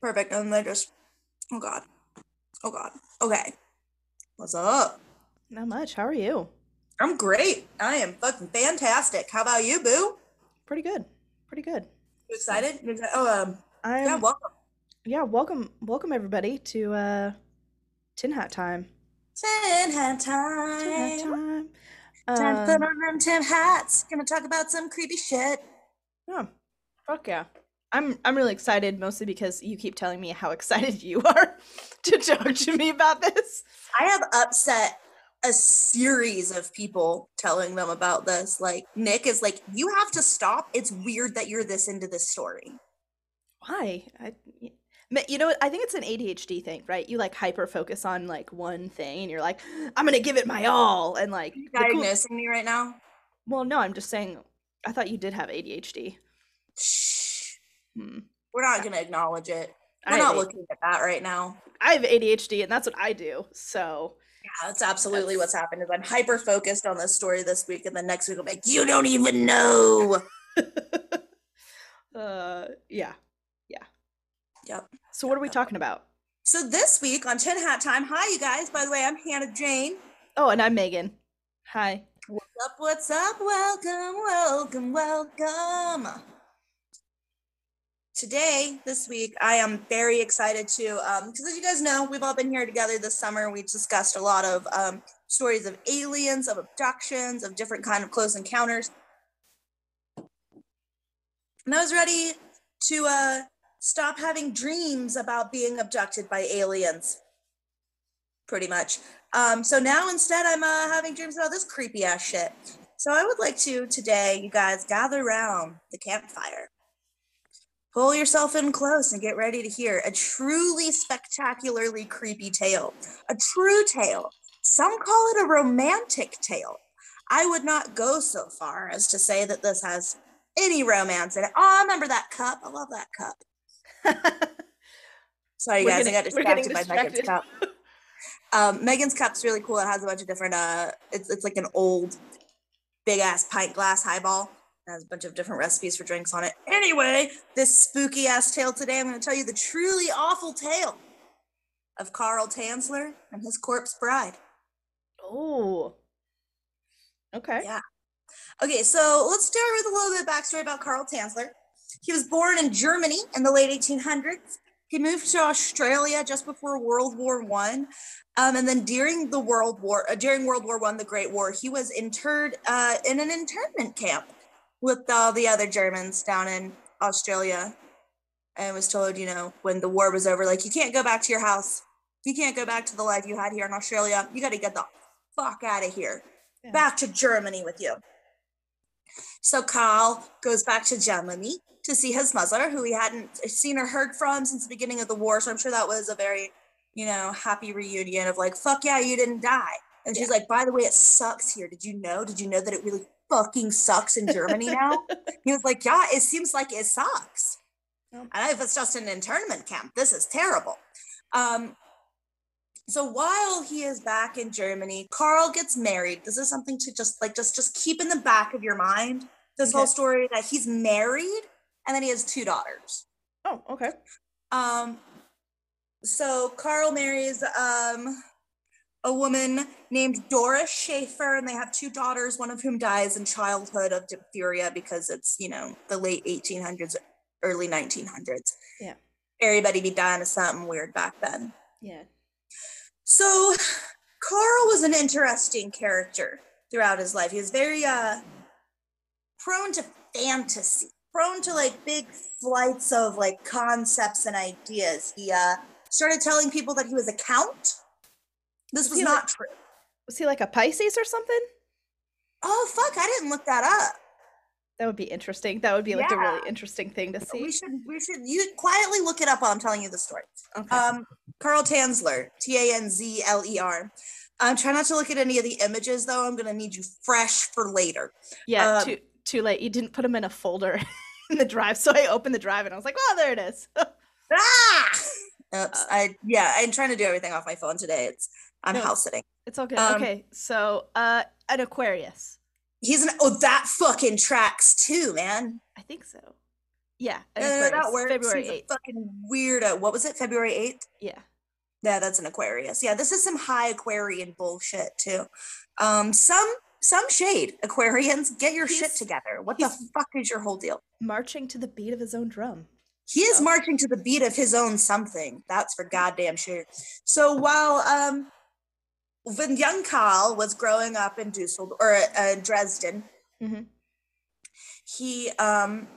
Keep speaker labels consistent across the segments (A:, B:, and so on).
A: Perfect. And then just, oh God. Oh God. Okay. What's up?
B: Not much. How are you?
A: I'm great. I am fucking fantastic. How about you, Boo?
B: Pretty good. Pretty good.
A: You excited? Oh, um,
B: I'm
A: yeah, welcome.
B: yeah, welcome welcome everybody to uh Tin Hat Time.
A: Tin hat
B: Tin Hat
A: time.
B: Time.
A: Time to put
B: Um,
A: on them tin hats. Gonna talk about some creepy shit.
B: yeah. Fuck yeah. I'm I'm really excited mostly because you keep telling me how excited you are to talk to me about this.
A: I have upset a series of people telling them about this. Like Nick is like, you have to stop. It's weird that you're this into this story.
B: Why? I you know what? I think it's an ADHD thing, right? You like hyper focus on like one thing and you're like, I'm gonna give it my all and like
A: You
B: the cool-
A: me right now?
B: Well, no, I'm just saying I thought you did have ADHD.
A: Shh.
B: Hmm.
A: We're not gonna acknowledge it. We're not looking at that right now.
B: I have ADHD and that's what I do. So
A: Yeah, that's absolutely what's happened. Is I'm hyper focused on this story this week, and then next week I'm like, you don't even know.
B: uh yeah.
A: Yeah, yep.
B: So what are we talking about?
A: So this week on Tin Hat Time, hi you guys. By the way, I'm Hannah Jane.
B: Oh, and I'm Megan. Hi.
A: What's up? What's up? Welcome, welcome, welcome. Today, this week, I am very excited to, um, because as you guys know, we've all been here together this summer. We discussed a lot of um, stories of aliens, of abductions, of different kind of close encounters. And I was ready to uh, stop having dreams about being abducted by aliens, pretty much. Um, so now instead, I'm uh, having dreams about this creepy ass shit. So I would like to today, you guys, gather around the campfire. Pull yourself in close and get ready to hear a truly spectacularly creepy tale. A true tale. Some call it a romantic tale. I would not go so far as to say that this has any romance in it. Oh, I remember that cup. I love that cup. Sorry,
B: We're
A: guys, I got distracted by Megan's cup. Um, Megan's cup's really cool. It has a bunch of different. Uh, it's it's like an old, big ass pint glass highball. Has a bunch of different recipes for drinks on it. Anyway, this spooky ass tale today, I'm going to tell you the truly awful tale of Carl Tanzler and his corpse bride.
B: oh. Okay.
A: Yeah. Okay, so let's start with a little bit of backstory about Carl Tanzler. He was born in Germany in the late 1800s. He moved to Australia just before World War One, um, and then during the World War, uh, during World War One, the Great War, he was interred uh, in an internment camp with all the other Germans down in Australia, and was told, you know, when the war was over, like you can't go back to your house, you can't go back to the life you had here in Australia. You got to get the fuck out of here
B: Yeah.
A: back to Germany with you. So Carl goes back to Germany to see his mother, who he hadn't seen or heard from since the beginning of the war. So I'm sure that was a very, you know, happy reunion of like, fuck yeah, you didn't die. And she's like, by the way, it sucks here. Did you know? Did you know that it really fucking sucks in Germany now? he was like, yeah, it seems like it sucks.
B: Yep.
A: And if it's just an internment camp, this is terrible. Um, so while he is back in Germany, Carl gets married. This is something to just like just just keep in the back of your mind. This whole story that he's married and then he has two daughters.
B: Oh, okay.
A: Um, so Carl marries um a woman named Doris Schaefer, and they have two daughters, one of whom dies in childhood of diphtheria because it's you know the late 1800s, early 1900s.
B: Yeah.
A: Everybody be dying of something weird back then.
B: Yeah.
A: So Carl was an interesting character throughout his life. He was very uh prone to fantasy, prone to like big flights of like concepts and ideas. He uh started telling people that he was a count. This
B: Was
A: was not
B: like-
A: true.
B: Was he like a Pisces or something?
A: Oh fuck, I didn't look that up.
B: That would be interesting. That would be like a really interesting thing to see.
A: We should we should you quietly look it up while I'm telling you the story.
B: Okay.
A: Um, Carl Tanzler, T A N Z L E R. Um, try not to look at any of the images though. I'm gonna need you fresh for later.
B: yeah,
A: um,
B: too too late. You didn't put them in a folder in the drive, so I opened the drive and I was like, "Oh, there it is."
A: Ah! Oops.
B: Uh,
A: I yeah, I'm trying to do everything off my phone today. It's I'm
B: No.
A: house sitting.
B: it's all good.
A: Um,
B: okay, so uh, an Aquarius.
A: He's an oh that fucking tracks too, man.
B: I think so. Yeah,
A: No, no, no, that works.
B: February
A: He's
B: 8th.
A: fucking weirdo. What was it? February 8th?
B: Yeah.
A: Yeah, that's an Aquarius. Yeah, this is some high Aquarian bullshit too. Um, some some shade. Aquarians, get your shit together. What the fuck is your whole deal?
B: Marching to the beat of his own drum.
A: He is marching to the beat of his own something. That's for goddamn sure. So while um when young Karl was growing up in Dusseldorf or uh, Dresden,
B: Mhm.
A: he um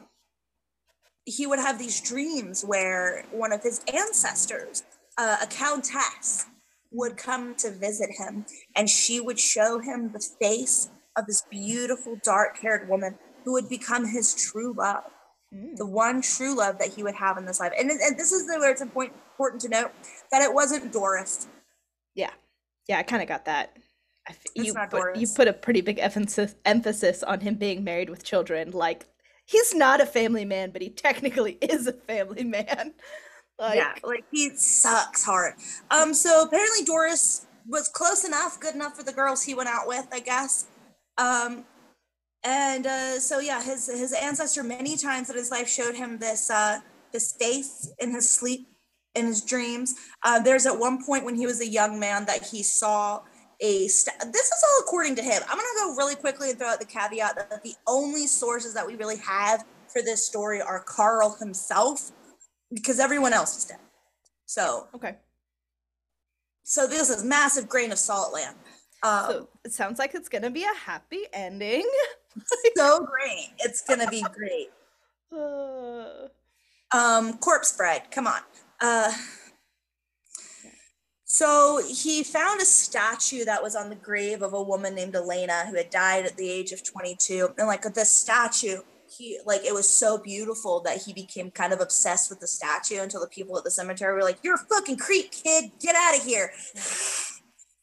A: he would have these dreams where one of his ancestors, uh, a countess, would come to visit him, and she would show him the face of this beautiful dark-haired woman who would become his true love
B: Mm.
A: the one true love that he would have in this life. And, and this is where it's important important to note that it wasn't Doris.
B: Yeah, yeah, I kind of got that. F- you put, you put a pretty big emphasis emphasis on him being married with children. Like he's not a family man, but he technically is a family man. Like,
A: yeah, like he sucks hard. Um, so apparently Doris was close enough, good enough for the girls he went out with, I guess. Um, and uh, so yeah, his his ancestor many times in his life showed him this uh, this face in his sleep, in his dreams. Uh, there's at one point when he was a young man that he saw a. St- this is all according to him. I'm gonna go really quickly and throw out the caveat that the only sources that we really have for this story are Carl himself, because everyone else is dead. So
B: Okay.
A: so this is massive grain of salt land. Um,
B: So it sounds like it's gonna be a happy ending.
A: so great. It's gonna be great.
B: Uh,
A: Um, corpse bride, come on. Uh, so he found a statue that was on the grave of a woman named Elena who had died at the age of 22. And like this statue, he like it was so beautiful that he became kind of obsessed with the statue until the people at the cemetery were like, "You're a fucking creep, kid. Get out of here."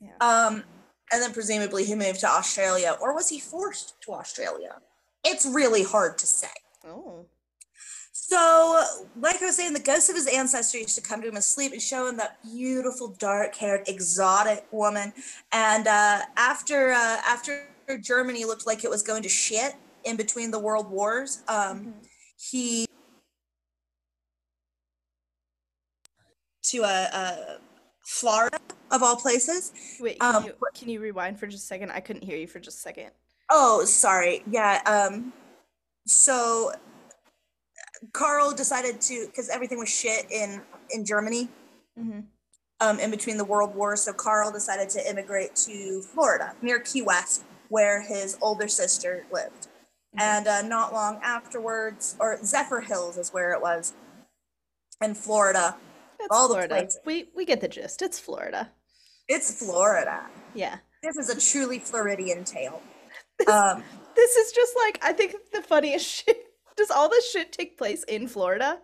B: Yeah.
A: Um, and then presumably he moved to Australia, or was he forced to Australia? It's really hard to say.
B: oh.
A: So, like I was saying, the ghost of his ancestor used to come to him in sleep and show him that beautiful, dark-haired, exotic woman. And uh, after uh, after Germany looked like it was going to shit in between the world wars, um,
B: Mhm.
A: he to uh, uh, Florida of all places.
B: Wait, can,
A: um,
B: you, can you rewind for just a second? I couldn't hear you for just a second.
A: Oh, sorry. Yeah. Um. So, Carl decided to because everything was shit in in Germany.
B: Mm-hmm.
A: Um, in between the world wars, so Carl decided to immigrate to Florida, near Key West, where his older sister lived. And uh, not long afterwards, or Zephyr Hills is where it was, in Florida.
B: It's
A: all the places.
B: We we get the gist. It's Florida.
A: It's Florida.
B: Yeah.
A: This is a truly Floridian tale. Um,
B: This is just like I think the funniest shit. Does all this shit take place in Florida?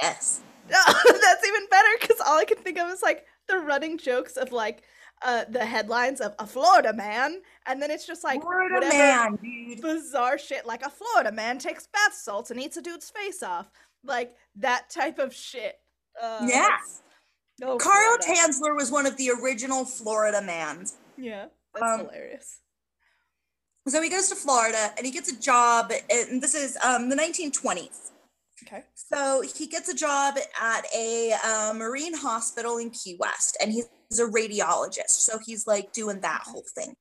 A: yes.
B: That's even better because all I can think of is like the running jokes of like uh the headlines of a Florida man, and then it's just like
A: Florida
B: whatever
A: man, dude.
B: bizarre shit like a Florida man takes bath salts and eats a dude's face off, like that type of shit. Uh,
A: Yeah.
B: that's- Oh,
A: Carl
B: Florida.
A: Tanzler was one of the original Florida mans.
B: Yeah, that's
A: Um,
B: hilarious.
A: So he goes to Florida and he gets a job, and this is um, the 1920s.
B: Okay.
A: So he gets a job at a uh, marine hospital in Key West, and he's a radiologist. So he's like doing that whole thing.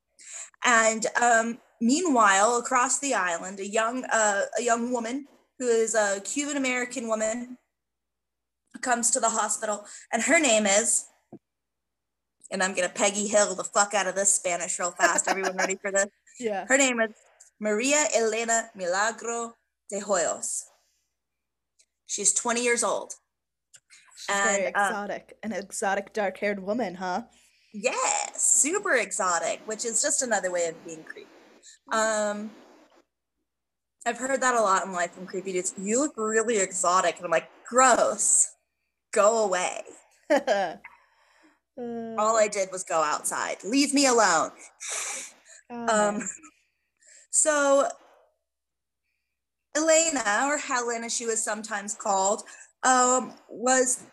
A: And um, meanwhile, across the island, a young uh, a young woman who is a Cuban American woman comes to the hospital, and her name is. And I'm gonna Peggy Hill the fuck out of this Spanish real fast. Everyone ready for this?
B: Yeah.
A: Her name is Maria Elena Milagro de Hoyos. She's 20 years old.
B: She's very
A: and, uh,
B: exotic. An exotic dark haired woman, huh?
A: Yes, super exotic, which is just another way of being creepy. Um, I've heard that a lot in life from creepy dudes. You look really exotic. And I'm like, gross. Go away.
B: Uh,
A: All I did was go outside. Leave me alone. Um, so Elena, or Helen as she was sometimes called, um, was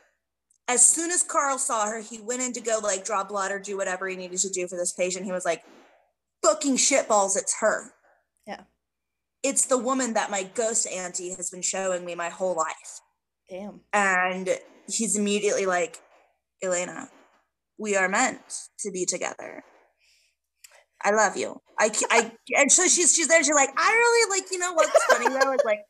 A: as soon as Carl saw her, he went in to go like draw blood or do whatever he needed to do for this patient. He was like, booking shitballs, it's her.
B: Yeah.
A: it's the woman that my ghost auntie has been showing me my whole life.
B: Damn.
A: And he's immediately like, Elena, we are meant to be together. I love you. I, I, and so she's, she's there. She's like, I really like, you know what's funny though? Is like,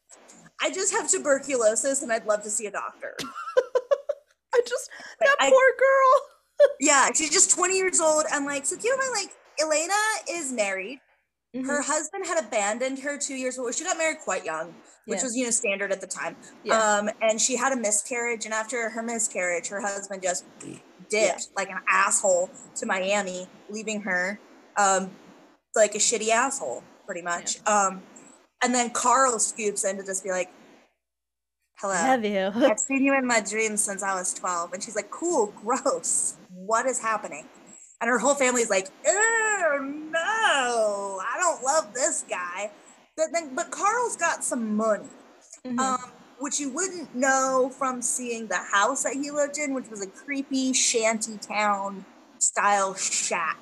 A: I just have tuberculosis and I'd love to see a doctor.
B: I just,
A: Like,
B: that
A: I-
B: poor girl.
A: Yeah, she's just 20 years old. And like, so keep in mind, like, Elena is married.
B: Mm-hmm.
A: Her husband had abandoned her two years before. She got married quite young, which
B: Yeah.
A: was, you know, standard at the time.
B: Yeah.
A: Um, and she had a miscarriage. And after her miscarriage, her husband just dipped like an asshole to Miami, leaving her um, like a shitty asshole, pretty much. Um, and then Carl scoops in to just be like, hello.
B: Have you?
A: I've seen you in my dreams since I was 12. And she's like, cool, gross. What is happening? And her whole family's like, oh no, I don't love this guy. But then, but Carl's got some money,
B: Mhm.
A: um, which you wouldn't know from seeing the house that he lived in, which was a creepy shanty town style shack.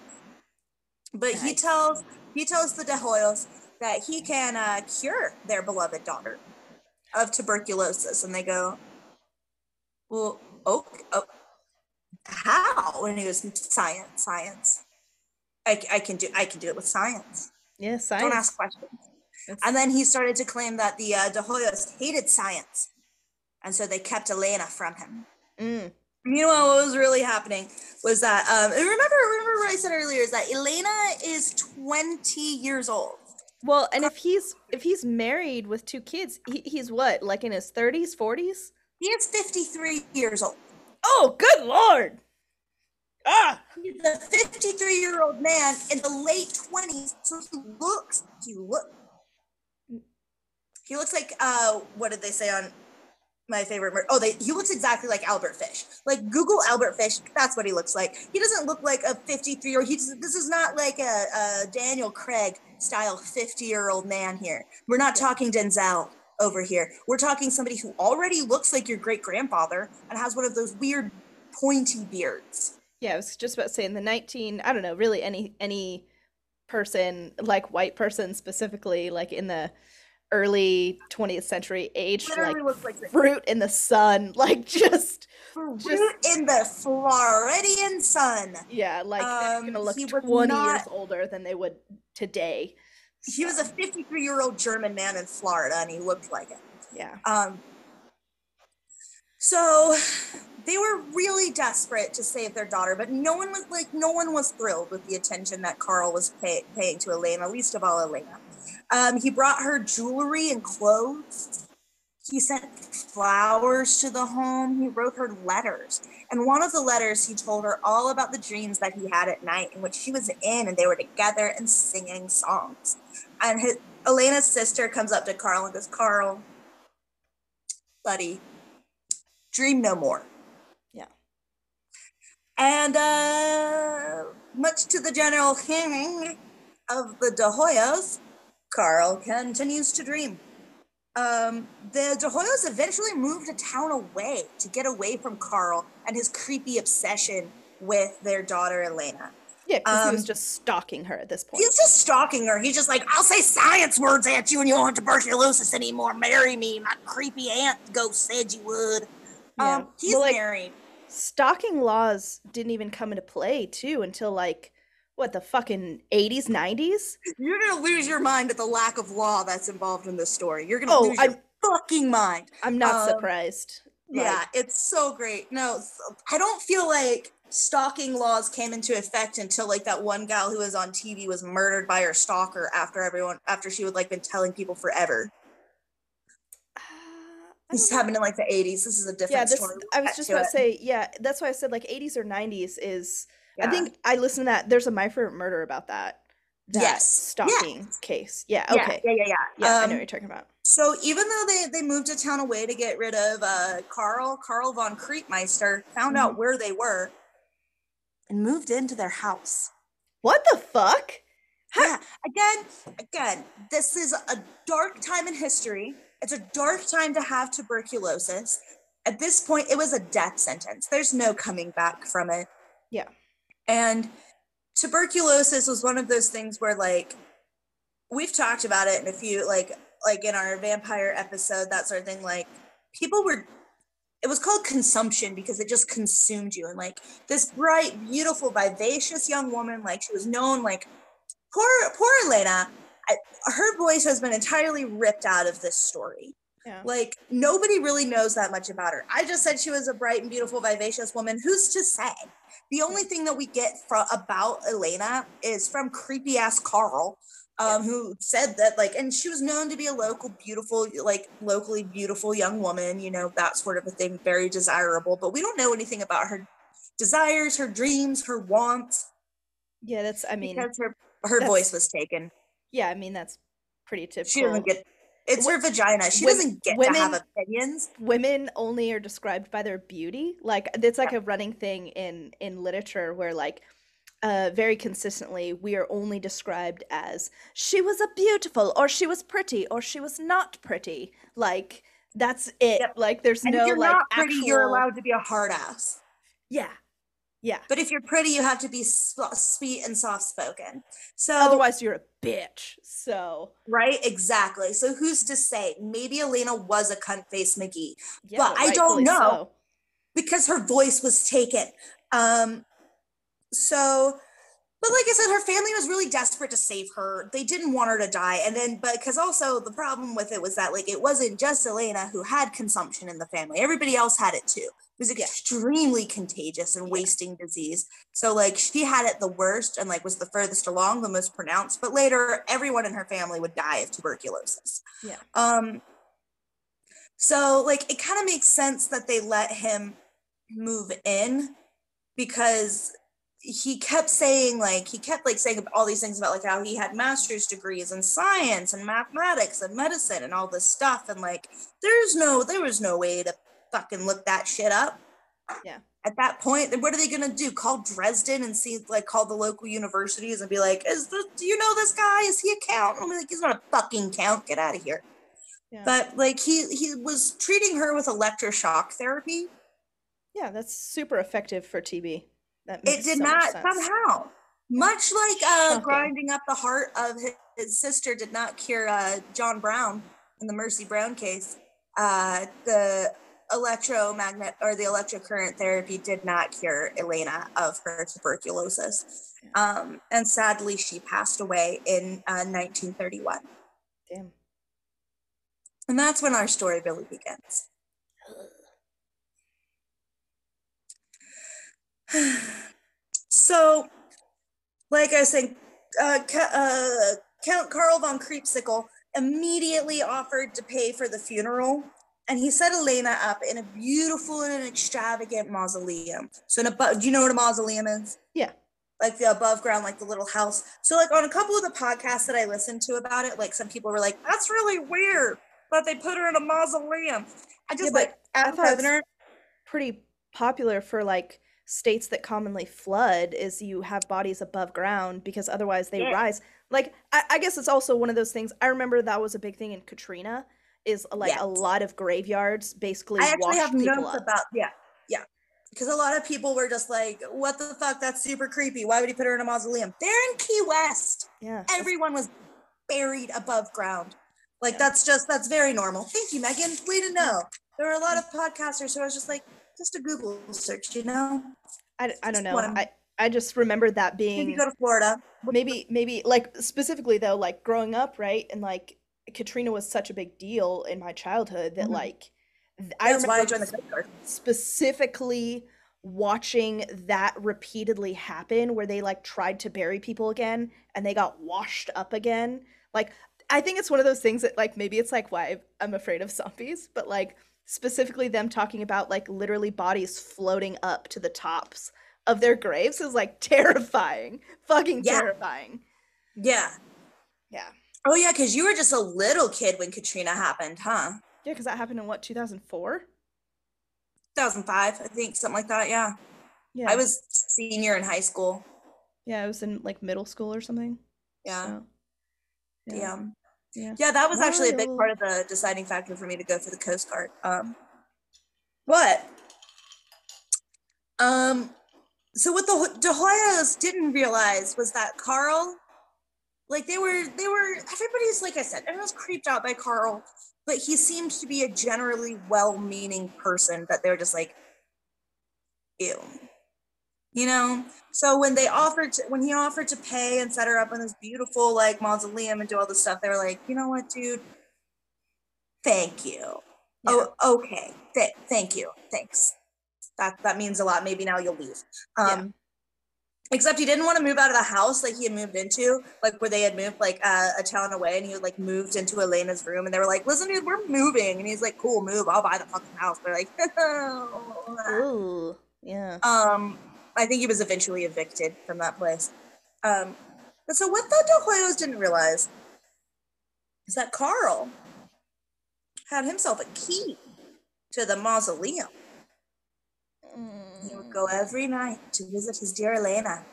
A: But he tells he tells the De Hoyos that he can uh, cure their beloved daughter of tuberculosis, and they go, "Well, okay, oh, how?" And he goes, "Science, science. I, I can do I can do it with science.
B: yeah, science.
A: Don't ask questions."
B: It's-
A: And then he started to claim that the uh, De Hoyos hated science, and so they kept Elena from him.
B: Mm.
A: Meanwhile, what was really happening was that um, and remember remember what I said earlier is that Elena is 20 years old.
B: Well, and if he's if he's married with two kids, he, he's what, like in his thirties, forties?
A: He is 53 years old.
B: Oh, good lord! Ah,
A: He's a 53 year old man in the late 20s, so he looks he look he looks like uh what did they say on my favorite mer- oh they he looks exactly like Albert Fish. Like Google Albert Fish, that's what he looks like. He doesn't look like a 53 year old. He's this is not like a, a Daniel Craig style 50 year old man here. We're not talking Denzel over here. We're talking somebody who already looks like your great grandfather and has one of those weird pointy beards.
B: yeah. I was just about to say in the nineteen. I don't know, really any any person like white person specifically, like in the early twentieth century, age
A: Literally
B: like
A: like
B: fruit in the sun, like just
A: fruit
B: Just-
A: in the Floridian sun.
B: yeah, like
A: Um,
B: gonna look
A: he was
B: twenty
A: not-
B: years older than they would today.
A: He was a 53 year old German man in Florida, and he looked like it.
B: Yeah.
A: Um, so they were really desperate to save their daughter, but no one was like, no one was thrilled with the attention that Carl was pay- paying to Elena, least of all Elena. Um, he brought her jewelry and clothes. He sent flowers to the home. He wrote her letters. And one of the letters, he told her all about the dreams that he had at night in which she was in and they were together and singing songs. And his, Elena's sister comes up to Carl and goes, Carl, buddy, dream no more.
B: Yeah.
A: And uh, much to the general hearing of the De Hoyos, Carl continues to dream. Um, the De Hoyos eventually moved a town away to get away from Carl and his creepy obsession with their daughter Elena.
B: Yeah, because he was
A: Um,
B: just stalking her at this point.
A: He's just stalking her. He's just like, I'll say science words at you and you won't have tuberculosis anymore. Marry me. My creepy aunt ghost said you would.
B: Yeah.
A: Um, he's
B: Well, like-
A: married.
B: Stalking laws didn't even come into play too until like what the fucking 80s, 90s?
A: You're gonna lose your mind at the lack of law that's involved in this story. You're gonna
B: Oh,
A: lose your
B: I'm-
A: fucking mind.
B: I'm not
A: Um,
B: surprised. Like,
A: Yeah, it's so great. No, I don't feel like stalking laws came into effect until like that one gal who was on TV was murdered by her stalker after everyone after she would like been telling people forever.
B: uh,
A: This happened in like the 80s. This is a different
B: yeah, this
A: story.
B: I was just about to say, yeah, that's why I said like 80s or 90s is I think I listened to that. There's a My Favorite Murder about that. That
A: Yes. Yeah.
B: stalking case. Yeah,
A: Yeah,
B: okay.
A: Yeah, yeah, yeah.
B: Yeah, I know
A: Um,
B: what you're talking about.
A: So even though they, they moved a town away to get rid of uh, Carl, Carl von Kriegmeister found
B: Mm-hmm.
A: out where they were and moved into their house.
B: What the fuck?
A: Yeah, again, again, this is a dark time in history. It's a dark time to have tuberculosis. At this point, it was a death sentence. There's no coming back from it.
B: Yeah.
A: And tuberculosis was one of those things where, like, we've talked about it in a few like like in our vampire episode, that sort of thing. Like people were it was called consumption because it just consumed you and like this bright beautiful vivacious young woman like she was known like poor poor elena I, her voice has been entirely ripped out of this story
B: Yeah.
A: like nobody really knows that much about her. I just said she was a bright and beautiful vivacious woman. Who's to say? The only thing that we get from about elena is from creepy ass carl um, who said that like and she was known to be a local beautiful like locally beautiful young woman you know that sort of a thing very desirable but we don't know anything about her desires her dreams her wants.
B: Yeah, that's I mean
A: because her her voice was taken.
B: Yeah, I mean that's pretty typical.
A: she doesn't get it's her vagina. She doesn't get
B: women-
A: to have opinions.
B: women only are described by their beauty. Like it's like a running thing in in literature where like uh very consistently we are only described as she was a beautiful or she was pretty or she was not pretty. Like that's it.
A: Yep.
B: like there's
A: and
B: no
A: if you're
B: like
A: not pretty
B: actual
A: you're allowed to be a hard ass.
B: Yeah yeah
A: but if you're pretty you have to be sweet and soft spoken so
B: otherwise you're a bitch so
A: right exactly so who's to say maybe elena was a cunt face mcgee
B: yeah
A: But I don't know.
B: so.
A: because her voice was taken. Um, so, but like I said, her family was really desperate to save her. They didn't want her to die. And then, but because also the problem with it was that like it wasn't just Elena who had consumption in the family, everybody else had it too. It was extremely contagious and wasting disease. So, like, she had it the worst and like was the furthest along, the most pronounced. But later, everyone in her family would die of tuberculosis.
B: Yeah.
A: Um, so like it kind of makes sense that they let him move in because he kept saying like he kept like saying all these things about like how he had master's degrees in science and mathematics and medicine and all this stuff and like there's no there was no way to fucking look that shit up.
B: Yeah.
A: at that point then what are they gonna do? Call dresden and see like call the local universities and be like is this do you know this guy? Is he a count? I'm like he's not a fucking count. Get out of here.
B: Yeah.
A: But like he he was treating her with electroshock therapy.
B: Yeah that's super effective for tb that
A: it did
B: so
A: not
B: sense.
A: somehow. Much like uh grinding up the heart of his, his sister did not cure uh john brown in the mercy brown case uh the electromagnet or the electrocurrent therapy did not cure elena of her tuberculosis. Um and sadly she passed away in uh, 1931
B: damn.
A: And that's when our story really begins so, like I was saying, uh, uh, Count Karl von Creepsicle immediately offered to pay for the funeral, and he set Elena up in a beautiful and extravagant mausoleum. So, in a, do you know what a mausoleum is?
B: Yeah.
A: Like the above ground, like the little house. So, like on a couple of the podcasts that I listened to about it, like some people were like, "That's really weird," but they put her in a mausoleum. I just
B: but
A: like
B: I thought pretty popular for like states that commonly flood is you have bodies above ground because otherwise they
A: Yeah.
B: rise like I, I guess it's also one of those things i remember that was a big thing in katrina is uh, like
A: Yes.
B: a lot of graveyards basically
A: I actually have notes
B: up.
A: about yeah, yeah. Because a lot of people were just like, "What the fuck? That's super creepy. Why would he put her in a mausoleum?" They're in Key West.
B: yeah
A: Everyone was buried above ground. Like
B: Yeah.
A: that's just that's very normal. Thank you, Megan. Way to know. There were a lot of podcasters who I was just like, just a Google search, you know.
B: I, I don't know
A: one.
B: i i just remember that being Maybe
A: go to Florida.
B: maybe maybe like specifically though like growing up right and like katrina was such a big deal in my childhood that
A: Mhm.
B: like i
A: That's why I joined the Guard.
B: specifically watching that repeatedly happen where they like tried to bury people again and they got washed up again like i think it's one of those things that like maybe it's like why i'm afraid of zombies but like specifically them talking about like literally bodies floating up to the tops of their graves is like terrifying fucking
A: Yeah.
B: terrifying
A: Yeah.
B: yeah
A: Oh yeah, because you were just a little kid when Katrina happened, huh?
B: yeah because that happened in what 2004
A: 2005, I think, something like that. Yeah.
B: yeah
A: I was senior in high school.
B: yeah i was in like middle school or something
A: Yeah.
B: so,
A: Yeah.
B: Yeah.
A: Yeah, that was actually a big part of the deciding factor for me to go for the Coast Guard. Um, but, um, so what the De Hoyos didn't realize was that Carl like they were they were everybody's like I said, everyone's creeped out by Carl, but he seemed to be a generally well-meaning person that they're just like, ew. You know? So when they offered to when he offered to pay and set her up in this beautiful like mausoleum and do all this stuff, they were like, you know what, dude? Thank you.
B: Yeah.
A: Oh, okay. Th- thank you. Thanks. That that means a lot. Maybe now you'll leave. Um
B: Yeah.
A: except he didn't want to move out of the house like he had moved into, like where they had moved like uh, a town away and he had like moved into Elena's room and they were like, listen, dude, we're moving. And he's like, cool, move, I'll buy the fucking house. They're like,
B: Ooh. Yeah.
A: um, I think he was eventually evicted from that place. Um, but so what the De Hoyos didn't realize is that Carl had himself a key to the mausoleum. He would go every night to visit his dear Elena.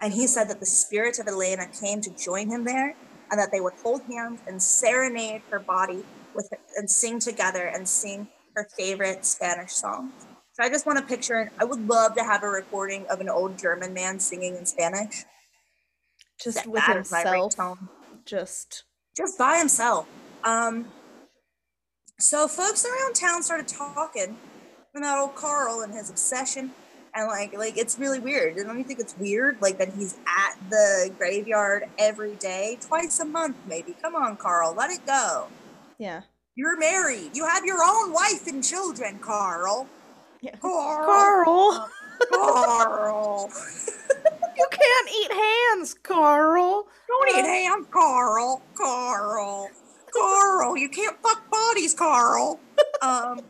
A: And he said that the spirit of Elena came to join him there and that they would hold hands and serenade her body with and sing together and sing her favorite Spanish songs. So I just want to picture I would love to have a recording of an old German man singing in Spanish.
B: Just
A: That-
B: with
A: that is my
B: himself. Just
A: just by himself. Um, so folks around town started talking about old Carl and his obsession, and like, like it's really weird. And don't you think it's weird, like that he's at the graveyard every day, twice a month, maybe? Come on, Carl, let it go.
B: yeah.
A: You're married. You have your own wife and children, Carl.
B: Yeah.
A: Carl.
B: Carl,
A: Carl.
B: you can't eat hands, Carl.
A: Don't eat ham, Carl. Carl. Carl. You can't fuck bodies, Carl. Um.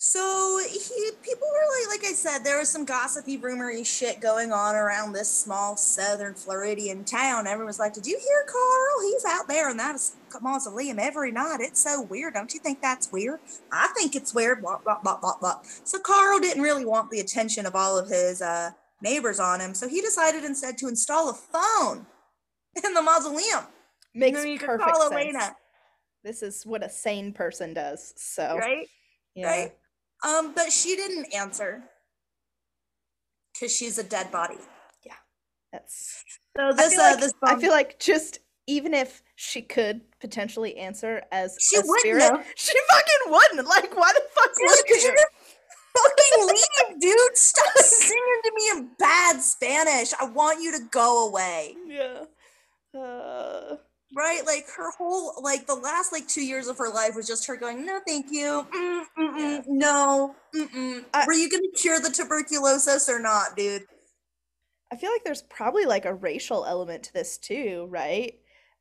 A: So he, people were like, like I said, there was some gossipy, rumory shit going on around this small southern Floridian town. Everyone was like, "Did you hear Carl? He's out there in that mausoleum every night. It's so weird. Don't you think that's weird? I think it's weird." Blah blah blah blah blah. So Carl didn't really want the attention of all of his uh, neighbors on him, so he decided instead to install a phone in the mausoleum.
B: Makes
A: you
B: perfect
A: call
B: sense.
A: Elena,
B: This is what a sane person does. So
A: right?
B: yeah.
A: right? Um, but she didn't answer because she's a dead body.
B: That's
A: So
B: I
A: this,
B: feel
A: uh,
B: like-
A: this,
B: I feel like just even if she could potentially answer as
A: She
B: a
A: wouldn't,
B: spirit,
A: though.
B: she fucking wouldn't. Like, why the fuck would you?
A: fucking leave, dude? Stop singing to me in bad Spanish. I want you to go away.
B: Yeah. Uh,
A: Right? Like her whole, like the last like two years of her life was just her going, no, thank you. Mm, mm-mm,
B: Yeah.
A: No. Mm-mm.
B: I-
A: Were you gonna cure the tuberculosis or not, dude?
B: I feel like there's probably like a racial element to this too, right?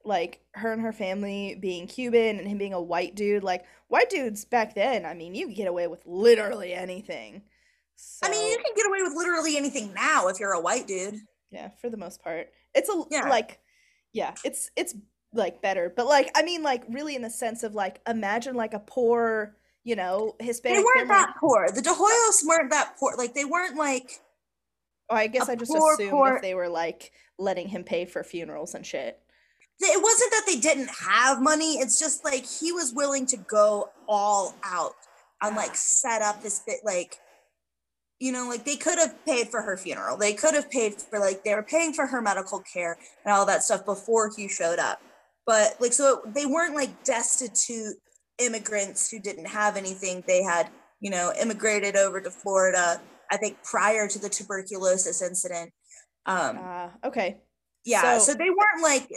B: Like her and her family being Cuban and him being a white dude. Like white dudes back then, I mean, you could get away with literally anything.
A: I mean, you can get away with literally anything now if you're a white dude.
B: yeah, for the most part. It's a
A: Yeah.
B: like yeah, it's it's like better. But like I mean like really in the sense of like imagine like a poor, you know, Hispanic
A: they weren't
B: family.
A: that poor. The De Hoyos weren't that poor. Like they weren't like
B: Oh, I guess I just
A: poor,
B: assumed
A: poor-
B: if they were like letting him pay for funerals and shit.
A: It wasn't that they didn't have money. It's just like he was willing to go all out and like set up this bit like you know, like they could have paid for her funeral. They could have paid for like they were paying for her medical care and all that stuff before he showed up. But like so they weren't like destitute immigrants who didn't have anything. They had, you know, immigrated over to Florida I think prior to the tuberculosis incident. Um
B: Ah, okay.
A: yeah
B: So-
A: so, they weren't like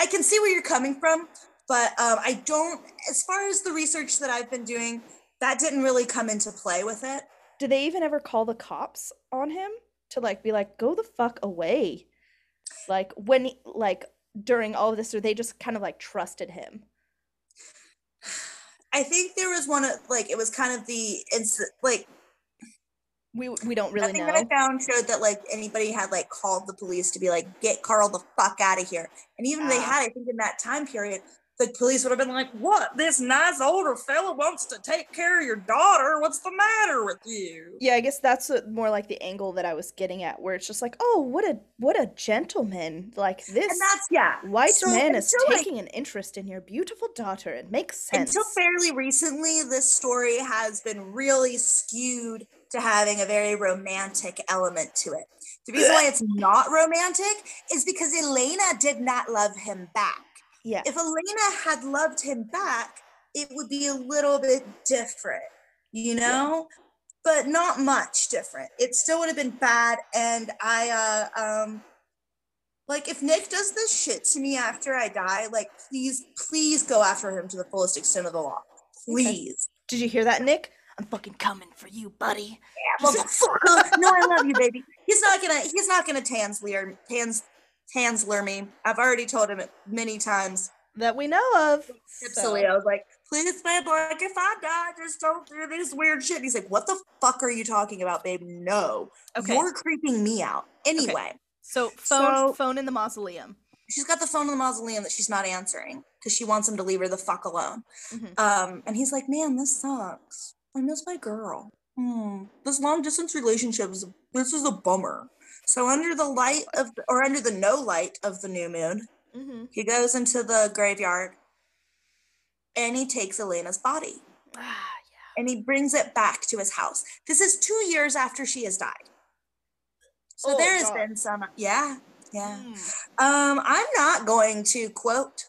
A: i can see where you're coming from but um, i don't as far as the research that i've been doing that didn't really come into play with it
B: Did they even ever call the cops on him to like be like, go the fuck away? Like when he- like during all of this, or they just kind of like trusted him?
A: i think there was one of like it was kind of the it's like
B: We we don't really
A: nothing
B: know.
A: that i found showed that like anybody had like called the police to be like get carl the fuck out of here and even they had i think in that time period the police would have been like what this nice older fella wants to take care of your daughter what's the matter with you
B: Yeah, I guess that's what, more like the angle that I was getting at, where it's just like, oh, what a what a gentleman! Like this
A: and that's yeah
B: white
A: so
B: man is
A: until, like,
B: taking an interest in your beautiful daughter. It makes sense.
A: Until fairly recently, this story has been really skewed to having a very romantic element to it. The reason why it's not romantic is because Elena did not love him back.
B: Yeah.
A: If Elena had loved him back, it would be a little bit different, you know? But not much different. It still would have been bad. And I uh um like if Nick does this shit to me after I die, like please, please go after him to the fullest extent of the law. Please.
B: Did you hear that, Nick? I'm fucking coming for you, buddy.
A: Yeah, motherfucker. no, I love you, baby. He's not gonna he's not gonna Tanzler Tans Tanzler me. I've already told him it many times.
B: That we know of.
A: Tipsily,
B: So-
A: I was like, please, man, like if I die, just don't do this weird shit. And he's like, what the fuck are you talking about, babe? No.
B: Okay.
A: You're creeping me out. Anyway,
B: So phone
A: So-
B: phone in the mausoleum.
A: she's got the phone in the mausoleum that she's not answering because she wants him to leave her the fuck alone.
B: Mhm.
A: Um, and he's like, man, this sucks. I miss my girl. Hmm. This long distance relationship is this is a bummer. So under the light of or under the no light of the new moon,
B: Mm-hmm.
A: he goes into the graveyard and he takes Elena's body
B: Ah, yeah.
A: and he brings it back to his house. This is two years after she has died. So
B: Oh,
A: there has
B: God.
A: been some, yeah, yeah.
B: Mm.
A: Um, I'm not going to quote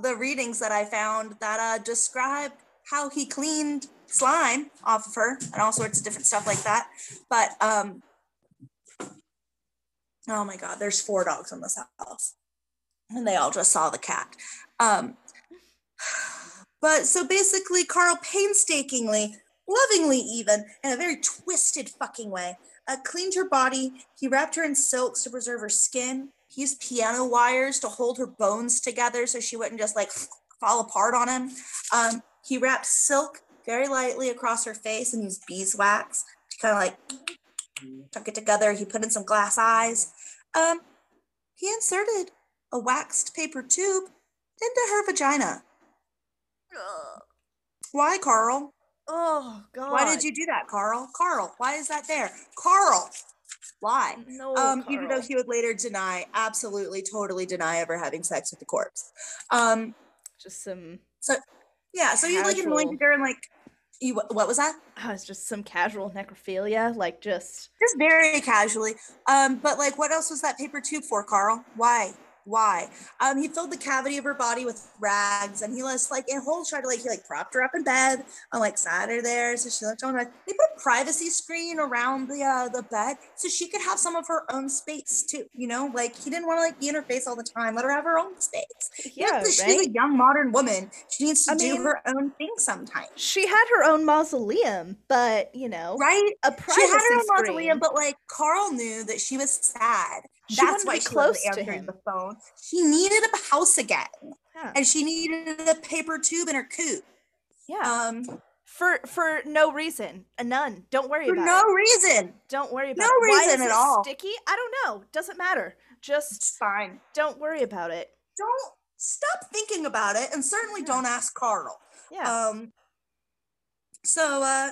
A: the readings that I found that uh, describe how he cleaned slime off of her and all sorts of different stuff like that. But um, oh my God, there's four dogs in this house, and they all just saw the cat. Um, but so basically, Carl painstakingly, lovingly, even in a very twisted fucking way, uh, cleaned her body. He wrapped her in silks to preserve her skin. He used piano wires to hold her bones together so she wouldn't just like fall apart on him. Um, he wrapped silk very lightly across her face and used beeswax to kind of like tuck it together. He put in some glass eyes. Um, he inserted a waxed paper tube into her vagina.
B: Ugh.
A: Why, Carl?
B: Oh God.
A: Why did you do that, Carl? Carl, why is that there? Carl, why?
B: No.
A: um, even though he would later deny, absolutely, totally deny ever having sex with the corpse. Um,
B: just some.
A: Yeah, so you like anointed her and like, you what what was that?
B: Oh, it's just some casual necrophilia, like just.
A: Just very casually. Um, but like, what else was that paper tube for, Carl? Why? Why? Um, he filled the cavity of her body with rags, and he was like in whole tried to like he like propped her up in bed and like sat her there so she looked on. Like, they put a privacy screen around the uh the bed so she could have some of her own space too. You know, like he didn't want to like be in her face all the time. Let her have her own space. You know,
B: right.
A: She's a young modern woman. She needs to
B: I
A: do
B: mean-
A: her own thing sometimes.
B: She had her own mausoleum, but you know,
A: Right?
B: a privacy She
A: had her own
B: screen.
A: mausoleum, but like Carl knew that she was sad.
B: She
A: That's why she
B: close to him.
A: the phone. She needed a house again,
B: Yeah.
A: and she needed a paper tube in her coop.
B: yeah.
A: Um,
B: for for no reason, a none. Don't worry
A: for
B: about
A: no
B: it.
A: reason.
B: Don't worry about
A: no
B: it.
A: Reason
B: is
A: at
B: it
A: all.
B: Sticky? I don't know. Doesn't matter. Just
A: It's fine.
B: don't worry about it.
A: Don't stop thinking about it, and certainly
B: Yeah.
A: don't ask Carl.
B: Yeah.
A: Um. So, uh,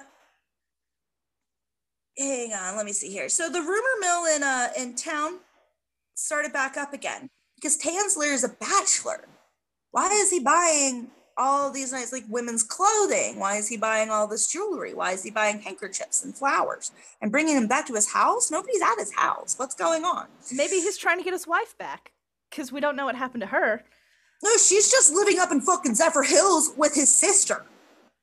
A: hang on. Let me see here. So the rumor mill in uh in town started back up again because Tanzler is a bachelor. Why is he buying all these nice like women's clothing? Why is he buying all this jewelry? Why is he buying handkerchiefs and flowers and bringing them back to his house? Nobody's at his house. What's going on?
B: Maybe he's trying to get his wife back because we don't know what happened to her.
A: No, she's just living up in fucking Zephyr Hills with his sister.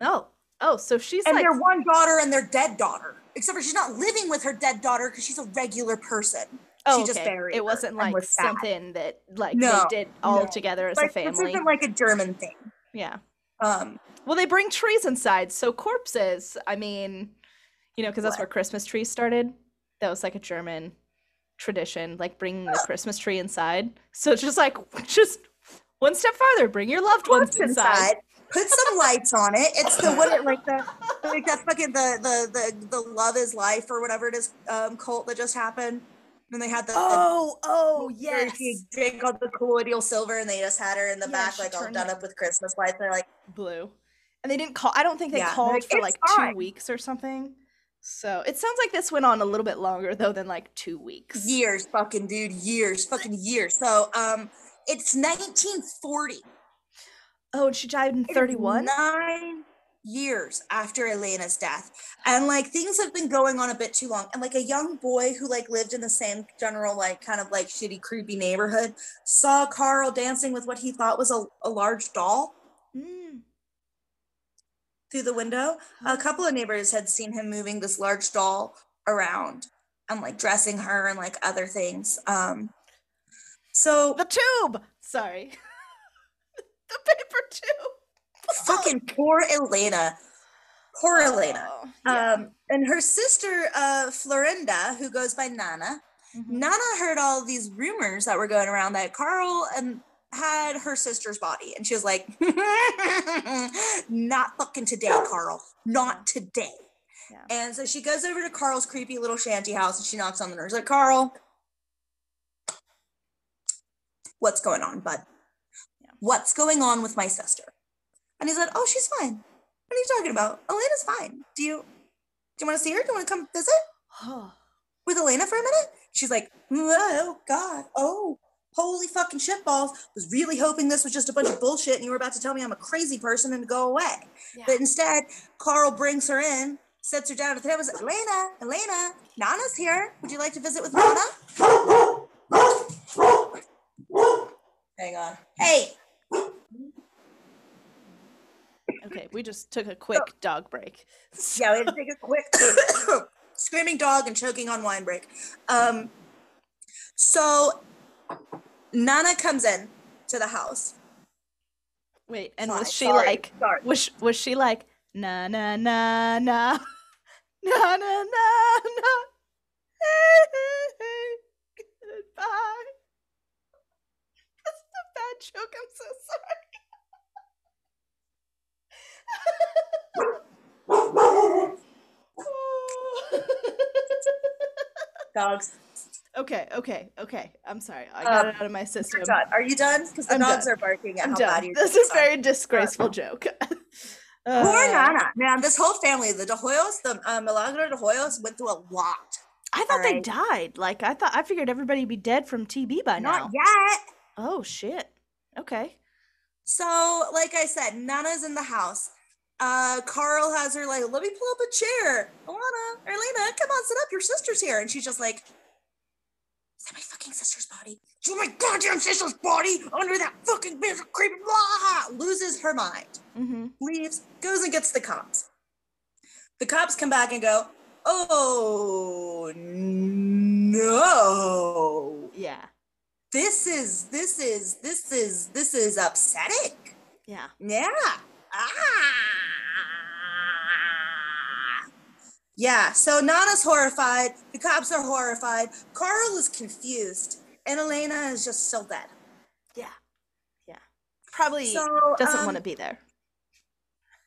B: Oh, oh, so she's
A: and
B: like,
A: their one daughter and their dead daughter. Except for she's not living with her dead daughter because she's a regular person.
B: Oh,
A: she just buried
B: It wasn't like
A: was
B: something that like
A: No,
B: they did all
A: no.
B: together as
A: Like
B: a
A: this isn't like a German thing.
B: yeah.
A: Um,
B: Well, they bring trees inside, so corpses. I mean, you know, because that's where Christmas trees started. That was like a German tradition, like bringing the Christmas tree inside. So it's just like, just one step farther, bring your loved ones inside.
A: inside? Put some lights on it. It's the what it like the like that fucking the the the the love is life or whatever it is um cult that just happened. And they had the, the
B: Oh, oh, yes.
A: she drank all the colloidal silver and they just had her in the
B: Yeah,
A: back like all done up with Christmas lights. They're like,
B: Blue. And they didn't call, I don't think they
A: Yeah,
B: called
A: like,
B: for like
A: fine."
B: two weeks or something. So it sounds like this went on a little bit longer though than like two weeks.
A: years, fucking dude, years, fucking years. So um it's 1940.
B: Oh, and she died in
A: It is
B: 31?
A: Nine. Years after Elena's death. And like things have been going on a bit too long. And like a young boy who like lived in the same general, like kind of like shitty, creepy neighborhood saw Carl dancing with what he thought was a, a large doll
B: Mm.
A: through the window. A couple of neighbors had seen him moving this large doll around and like dressing her and like other things. Um so
B: The tube. Sorry. the paper tube.
A: Fucking poor Elena. Poor Elena.
B: Oh, yeah.
A: Um, and her sister, uh, Florinda, who goes by Nana,
B: Mhm.
A: Nana heard all these rumors that were going around that Carl and had her sister's body, and she was like, "Not fucking today, Carl. Not today."
B: Yeah.
A: And so she goes over to Carl's creepy little shanty house, and she knocks on the door. She's like, "Carl, what's going on, bud?
B: Yeah.
A: What's going on with my sister?" And he's like, "Oh, she's fine. What are you talking about? Elena's fine. Do you do you want to see her? Do you want to come visit?" with Elena for a minute? She's like, oh God, oh, holy fucking shitballs. Was really hoping this was just a bunch of bullshit and you were about to tell me I'm a crazy person and go away.
B: Yeah.
A: But instead, Carl brings her in, sets her down at the table, and says, Elena, Elena, Nana's here. Would you like to visit with Nana? Hang on. Hey,
B: Okay, we just took a quick dog break.
A: yeah, we had to take a quick screaming dog and choking on wine break. Um, so Nana comes in to the house.
B: Wait, and
A: Sorry,
B: was she
A: sorry,
B: like
A: sorry.
B: was was she like na na na na na na na na goodbye? That's a bad joke. I'm so sorry.
A: Dogs.
B: okay, okay, okay. I'm sorry. I
A: Um,
B: got it out of my system.
A: Are you done? Because the
B: I'm
A: dogs
B: done.
A: are barking at
B: I'm
A: how
B: done.
A: bad you're
B: This is a very disgraceful joke.
A: Poor
B: Uh,
A: Nana. Man, this whole family, the De Hoyos, the uh, Milagro De Hoyos, went through a lot.
B: I thought they died. Like I thought I figured everybody would be dead from TB by now.
A: Not yet.
B: Oh shit. Okay.
A: So, like I said, Nana's in the house. Uh, Carl has her like, let me pull up a chair. Alana, Erlena, come on, sit up. Your sister's here. And she's just like, is that my fucking sister's body? It's my goddamn sister's body under that fucking bitch of creepy blah. Loses her mind.
B: Mm-hmm.
A: leaves, goes and gets the cops. The cops come back and go, "Oh no.
B: Yeah.
A: This is this is this is this is upsetting."
B: Yeah.
A: Yeah. Ah. Yeah, so Nana's horrified, the cops are horrified, Carl is confused, and Elena is just so dead.
B: Yeah. Yeah. Probably
A: So,
B: doesn't
A: um,
B: want to be there.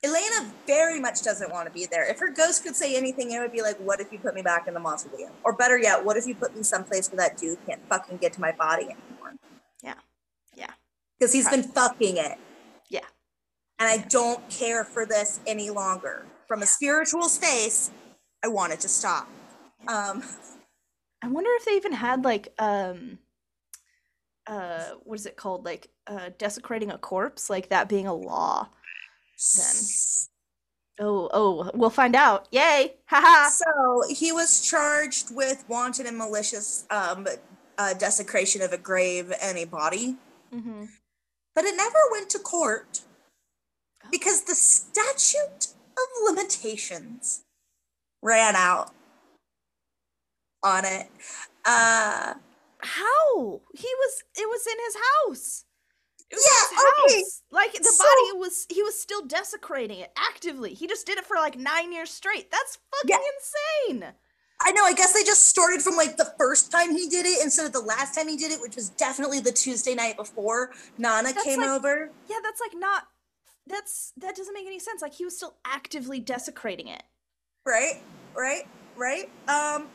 A: Elena very much doesn't want to be there. If her ghost could say anything, it would be like, "What if you put me back in the mausoleum?" Or better yet, "What if you put me someplace where that dude can't fucking get to my body anymore?"
B: Yeah. Yeah.
A: Because he's been fucking it. And I don't care for this any longer. From a spiritual space, I want it to stop. Um,
B: I wonder if they even had like um uh what is it called? Like uh desecrating a corpse, like that being a law. Then. Oh, oh, we'll find out. Yay. Haha.
A: So he was charged with wanton and malicious um, uh, desecration of a grave and a body.
B: mm-hmm.
A: but it never went to court because the statute of limitations ran out on it. Uh,
B: How? He was it was in his house. It was
A: Yeah,
B: his
A: okay.
B: house. Like the
A: So-
B: body was he was still desecrating it actively. He just did it for like 9 years straight. That's fucking insane.
A: I know, I guess they just started from like the first time he did it instead of the last time he did it, which was definitely the Tuesday night before Nana
B: That's
A: came
B: like-
A: over.
B: Yeah, that's like not that's that doesn't make any sense. Like he was still actively desecrating it.
A: Right, right, right. Um,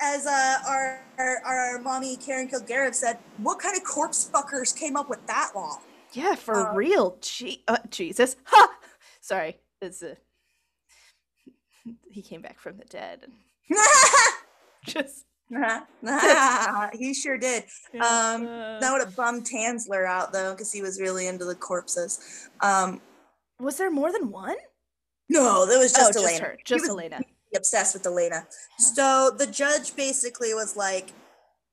A: as uh, our, our our mommy Karen Kilgariff said, what kind of corpse fuckers came up with that law?
B: Yeah, for
A: Um,
B: real. Gee, uh, Jesus. Ha! Sorry. It's a he came back from the dead and just
A: he sure did. Um, That would have bummed Tanzler out though, because he was really into the corpses. Um,
B: was there more than one?
A: No, that was just
B: oh,
A: Elena.
B: just her, just Elena.
A: obsessed with Elena. So the judge basically was like,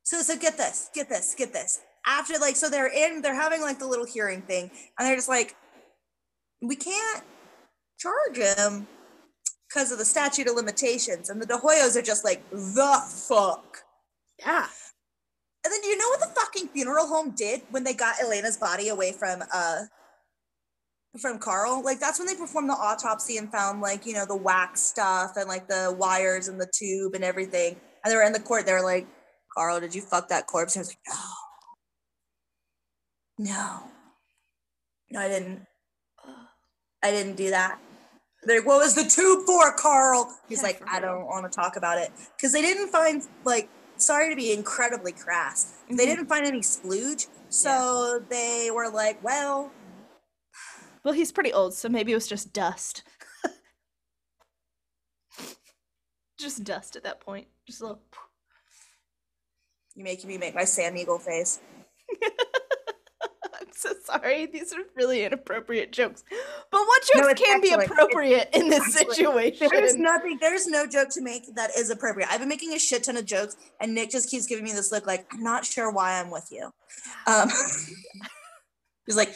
A: so so get this, get this, get this. After like, so they're in, they're having like the little hearing thing, and they're just like, we can't charge him because of the statute of limitations. And the De Hoyos are just like, the fuck.
B: Yeah.
A: And then you know what the fucking funeral home did when they got Elena's body away from uh from Carl? Like that's when they performed the autopsy and found like, you know, the wax stuff and like the wires and the tube and everything. And they were in the court, they were like, Carl, did you fuck that corpse? And I was like, no. No. No, I didn't. I didn't do that. They're like, what was the tube for, Carl? He's
B: Yeah,
A: like, I don't want to talk about it. Because they didn't find like sorry to be incredibly crass. They
B: Mhm.
A: didn't find any splooge. So they were like, well,
B: Well, he's pretty old, so maybe it was just dust. just dust at that point. Just a little.
A: you're making me make my Sam Eagle face.
B: So sorry. These are really inappropriate jokes. But what jokes
A: it's
B: can be
A: excellent. It's
B: appropriate in this
A: excellent.
B: situation?
A: There's nothing, there's no joke to make that is appropriate. I've been making a shit ton of jokes, and Nick just keeps giving me this look like, I'm not sure why I'm with you. Um, he's like,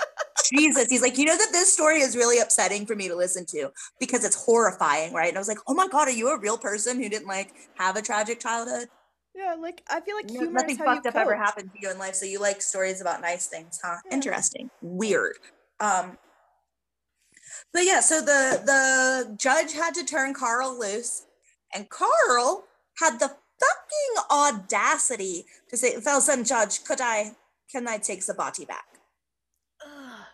A: Jesus. He's like, you know that this story is really upsetting for me to listen to because it's horrifying, right? And I was like, oh my God, are you a real person who didn't like have a tragic childhood?
B: Yeah, like I feel like
A: No-
B: humor
A: nothing
B: is how you
A: fucked up ever happened to you in life, so you like stories about nice things, huh?
B: Yeah.
A: Interesting, weird. Um, but yeah, so the the judge had to turn Carl loose, and Carl had the fucking audacity to say, "Felsen judge, could I, can I take Sabati back?"
B: Ugh.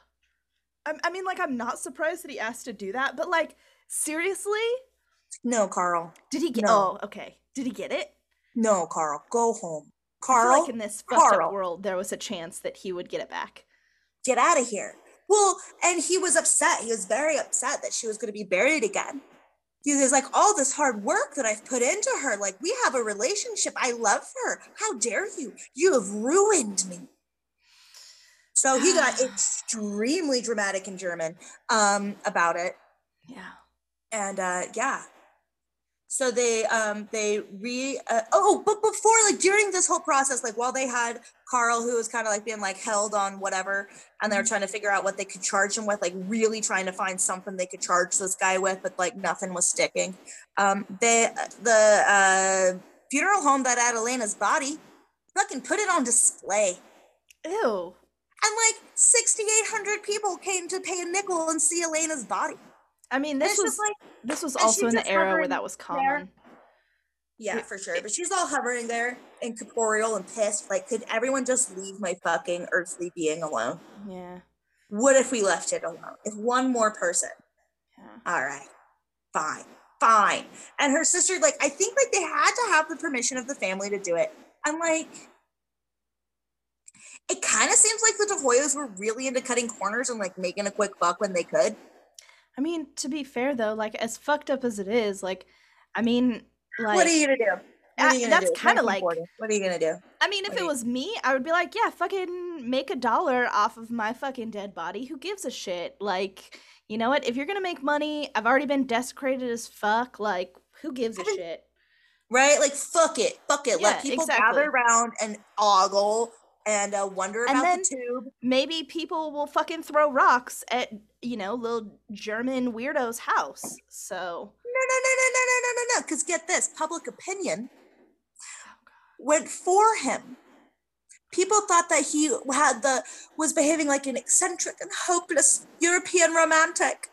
B: I, I mean, like I'm not surprised that he asked to do that, but like seriously,
A: No, Carl.
B: did he get?
A: No.
B: Oh, okay. Did he get it?
A: No, Carl. Go home. Carl,
B: like in this fucked up
A: Carl.
B: world, there was a chance that he would get it back.
A: get out of here. Well, and he was upset. He was very upset that she was going to be buried again. He was like, all this hard work that I've put into her, like, we have a relationship. I love her. How dare you? You have ruined me. So he got extremely dramatic in German um, about it.
B: Yeah.
A: And uh, yeah. So they um they re uh, oh but before like during this whole process like while they had Carl who was kind of like being like held on whatever and they were trying to figure out what they could charge him with like really trying to find something they could charge this guy with but like nothing was sticking. Um they the uh funeral home that had Elena's body fucking put it on display.
B: Ew.
A: and like 6800 people came to pay a nickel and see Elena's body
B: I mean, this was
A: like
B: this was also in the era where that was common.
A: Yeah,
B: It-
A: for sure. But she's all hovering there, incorporeal and pissed. Like, could everyone just leave my fucking earthly being alone?
B: Yeah.
A: What if we left it alone? If one more person,
B: Yeah.
A: all right, fine, fine. And her sister, like, I think like they had to have the permission of the family to do it. I'm like, it kind of seems like the De Hoyos were really into cutting corners and like making a quick buck when they could.
B: I mean, to be fair though, like as fucked up as it is, like, I mean, like,
A: what are you gonna do? What are you gonna
B: that's kinda like-
A: 1940. what are you gonna do?
B: I mean, if
A: what
B: it was me, I would be like, yeah, fucking make a dollar off of my fucking dead body. Who gives a shit? Like, you know what? If you're gonna make money, I've already been desecrated as fuck. Like, who gives a shit?
A: right? Like fuck it, fuck it.
B: Yeah,
A: Let people
B: exactly.
A: gather around and ogle and uh, wonder
B: And
A: about
B: then-
A: the tube.
B: Maybe people will fucking throw rocks at, you know, little German weirdo's house. So,
A: No, no, no, no, no, no, no, no, no. Because get this, public opinion oh, went for him. People thought that he had the was behaving like an eccentric and hopeless European romantic.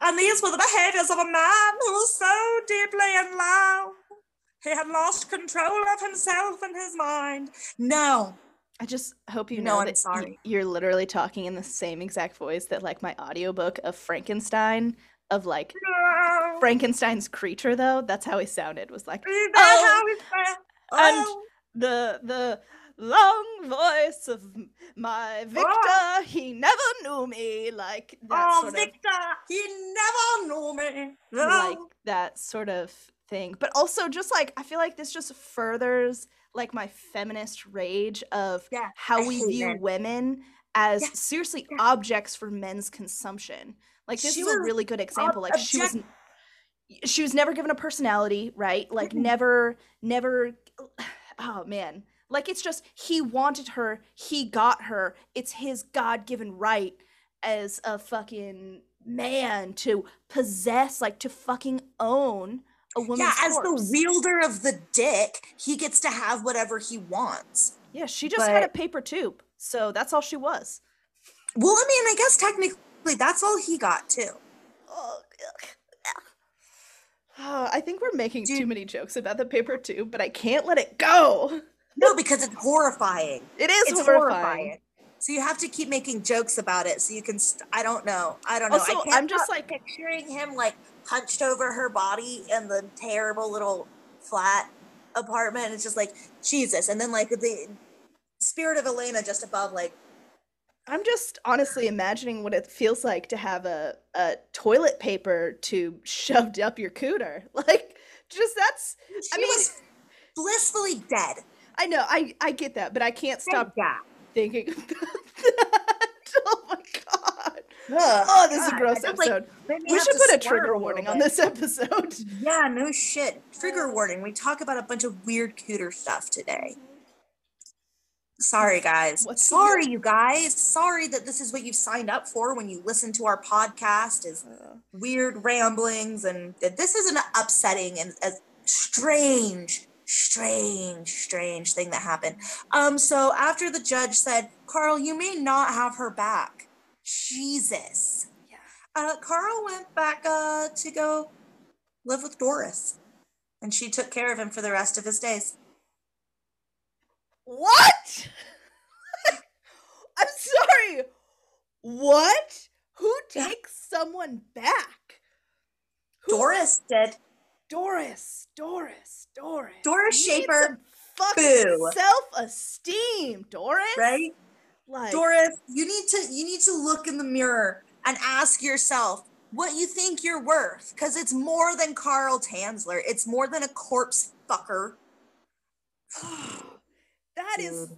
A: And these were the behaviors of a man who was so deeply in love. He had lost control of himself and his mind. No,
B: I just hope you
A: No,
B: know
A: I'm
B: that
A: sorry.
B: you're literally talking in the same exact voice that like my audiobook of Frankenstein of like
A: no.
B: Frankenstein's creature though. That's how he sounded. Was like Oh,
A: he
B: and
A: Oh.
B: the the long voice of my Victor. Oh. He never knew me. Like that
A: oh,
B: sort
A: Victor, he never knew me.
B: Like oh. that sort of thing. But also just like I feel like this just furthers like my feminist rage of
A: Yeah,
B: how
A: I
B: we view
A: men.
B: women as
A: Yeah,
B: seriously
A: yeah.
B: objects for men's consumption. Like this
A: She
B: is a really good example. Like she was
A: object-
B: she was never given a personality, right? Like
A: Mm-mm.
B: never never oh man. Like it's just he wanted her, he got her. It's his God-given right as a fucking man to possess, like to fucking own a woman's
A: yeah, as
B: corpse.
A: the wielder of the dick, he gets to have whatever he wants.
B: yeah, she just had a paper tube. So that's all she was.
A: Well, I mean, I guess technically that's all he got too.
B: Oh. I think we're making too many jokes about the paper tube, but I can't let it go.
A: No, because it's horrifying.
B: It is
A: It's
B: horrifying.
A: horrifying. So you have to keep making jokes about it so you can. St- I don't know. I don't know.
B: Also,
A: I can't
B: I'm just, like-
A: picturing him like hunched over her body in the terrible little flat apartment. It's just like Jesus, and then like the spirit of Elena just above, like
B: I'm just honestly imagining what it feels like to have a, a toilet paper tube shoved up your cooter. Like, just that's,
A: she
B: I mean-
A: was blissfully dead.
B: I know, I, I get that, but I can't stop thinking about that. Oh my god. Oh, this is a gross
A: just, like,
B: episode. we should put a trigger
A: little
B: warning on this episode.
A: Yeah, no shit. Trigger warning. We talk about a bunch of weird cooter stuff today. Sorry, guys.
B: What's
A: Sorry, you guys. Sorry that this is what you've signed up for when you listen to our podcast is weird ramblings and this is an upsetting and a strange, strange, strange thing that happened. Um, so after the judge said, Carl, you may not have her back. Jesus.
B: Yeah.
A: Uh, Carl went back uh, to go live with Doris. And she took care of him for the rest of his days.
B: What? I'm sorry. What? Who takes someone back? Who-
A: Doris did.
B: Doris, Doris, Doris.
A: Doris Shaper,
B: Fucking
A: boo.
B: self-esteem, Doris.
A: Right?
B: Like,
A: Doris, you need to you need to look in the mirror and ask yourself what you think you're worth because it's more than Carl Tanzler. It's more than a corpse fucker.
B: that is.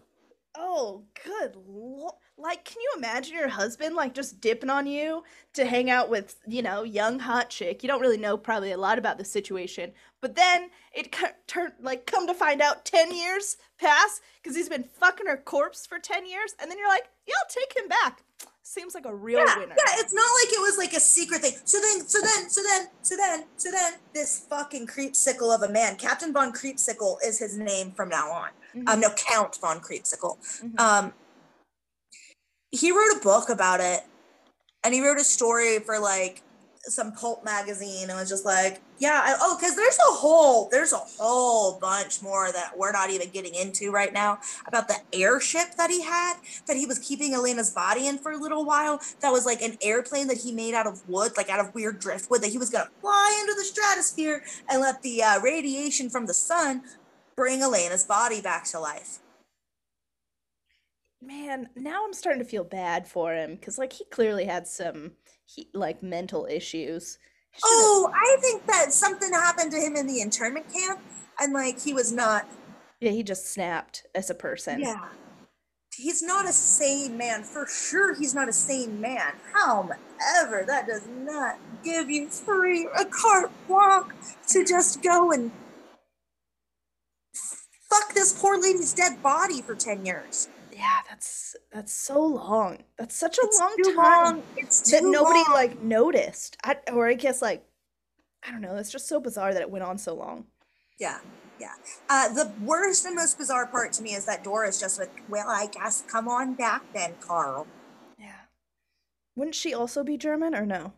B: Oh, good. Lo- like, can you imagine your husband like just dipping on you to hang out with, you know, young hot chick? You don't really know probably a lot about the situation, but then it turned like come to find out ten years pass because he's been fucking her corpse for ten years, and then you're like, yeah, I'll take him back. Seems like a real
A: yeah,
B: winner.
A: yeah, it's not like it was like a secret thing. So then, so then, so then, so then, so then, this fucking creepsicle of a man, Captain Von Creepsicle is his name from now on.
B: Mhm,
A: Um, no, Count Von Creepsicle.
B: mhm.
A: um he wrote a book about it and he wrote a story for like some pulp magazine and was just like yeah I, oh because there's a whole there's a whole bunch more that we're not even getting into right now about the airship that he had that he was keeping elena's body in for a little while. That was like an airplane that he made out of wood like out of weird driftwood that he was to fly into the stratosphere and let the uh, radiation from the sun bring elena's body back to life.
B: Man, now I'm starting to feel bad for him because like he clearly had some he, like mental issues. Should've-
A: Oh, I think that something happened to him in the internment camp, and like he was not.
B: yeah, he just snapped as a person.
A: Yeah, he's not a sane man for sure. He's not a sane man. However, that does not give you free a carte walk to just go and fuck this poor lady's dead body for ten years.
B: Yeah, that's that's so long. That's such a
A: It's
B: long time
A: long.
B: That nobody
A: long.
B: like noticed. I, or I guess like I don't know. It's just so bizarre that it went on so long.
A: Yeah, yeah. Uh, the worst and most bizarre part to me is that Doris just went, "Well, I guess come on back then, Carl."
B: Yeah. Wouldn't she also be German or no?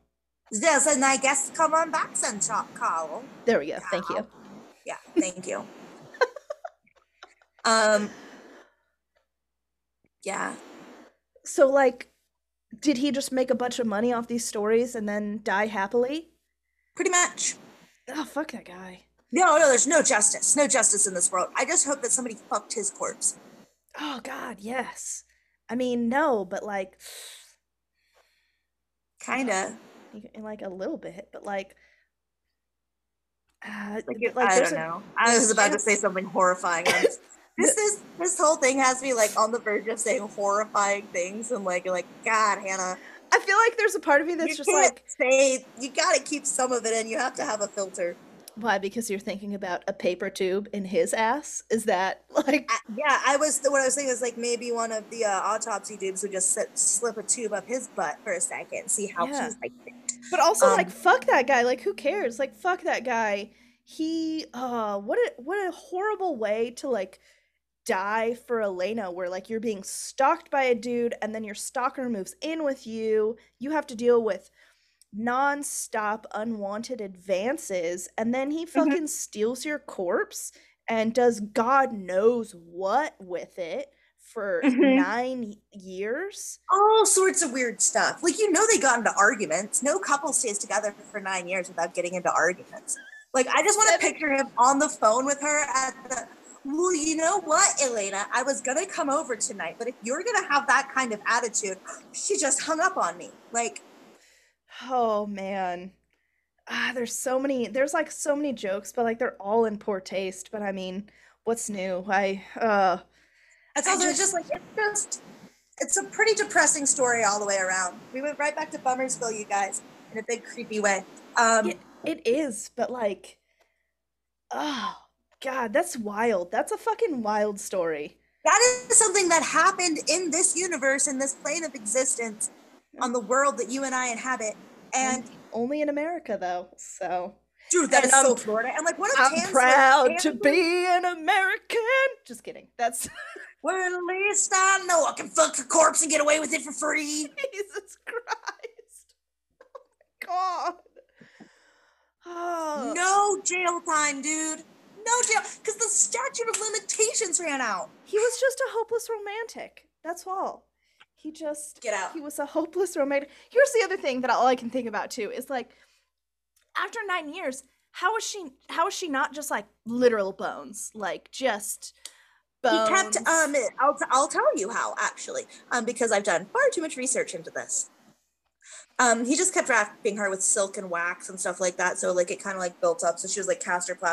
A: Yes, and I guess come on back then, Carl.
B: There we go. Thank you.
A: Yeah, thank you. um. Yeah.
B: So like did he just make a bunch of money off these stories and then die happily?
A: Pretty much.
B: Oh, fuck that guy.
A: No, no, there's no justice. No justice in this world. I just hope that somebody fucked his corpse.
B: Oh god, yes. I mean, no, but like
A: Kinda.
B: like a little bit, but like uh,
A: Like,
B: like,
A: I don't know. I was about to say something horrifying. And this is this whole thing has me like on the verge of saying horrifying things and like like God, Hannah.
B: I feel like there's a part of me that's
A: you
B: just
A: can't
B: like,
A: say you gotta keep some of it in. You have to have a filter.
B: why? Because you're thinking about a paper tube in his ass? Is that like
A: I, yeah, I was what I was saying is like maybe one of the uh, autopsy dudes would just sit, slip a tube up his butt for a second, see how
B: Yeah.
A: he's like.
B: But also,
A: Um,
B: like, fuck that guy. Like, who cares? Like, fuck that guy. He, uh, what a what a horrible way to like die for Elena, where like you're being stalked by a dude, and then your stalker moves in with you. You have to deal with non-stop unwanted advances, and then he fucking steals your corpse and does God knows what with it for
A: Mhm.
B: nine years.
A: all sorts of weird stuff. Like you know, they got into arguments. No couple stays together for nine years without getting into arguments. Like I just want to picture him on the phone with her at the. Well, you know what, Elena? I was gonna come over tonight, but if you're gonna have that kind of attitude, she just hung up on me. Like,
B: Oh man. Ah, there's so many there's like so many jokes, but like they're all in poor taste. But I mean, what's new? I uh
A: it's also
B: just-
A: just like it's just it's a pretty depressing story all the way around. We went right back to Bummersville, you guys, in a big creepy way. Um,
B: Yeah. it is, but like oh god, that's wild. That's a fucking wild story.
A: That is something that happened in this universe, in this plane of existence, on the world that you and I inhabit. And
B: Only in America though. So
A: dude, that
B: And
A: is so
B: I'm-
A: Florida. And like, what
B: I'm proud to be an American. Just kidding. That's
A: Well, at least I know I can fuck a corpse and get away with it for free.
B: Jesus Christ. Oh my god. Oh.
A: No ah. jail time, dude. No jail, because the statute of limitations ran out.
B: He was just a hopeless romantic. That's all. He just
A: Get out.
B: he was a hopeless romantic. Here's the other thing that all I can think about too is like after 9 years, how is she how is she not just like literal bones? Like just bones.
A: He kept. Um, I'll I'll tell you how actually. Um, because I've done far too much research into this. Um, he just kept wrapping her with silk and wax and stuff like that. So like it kind of like built up. So she was like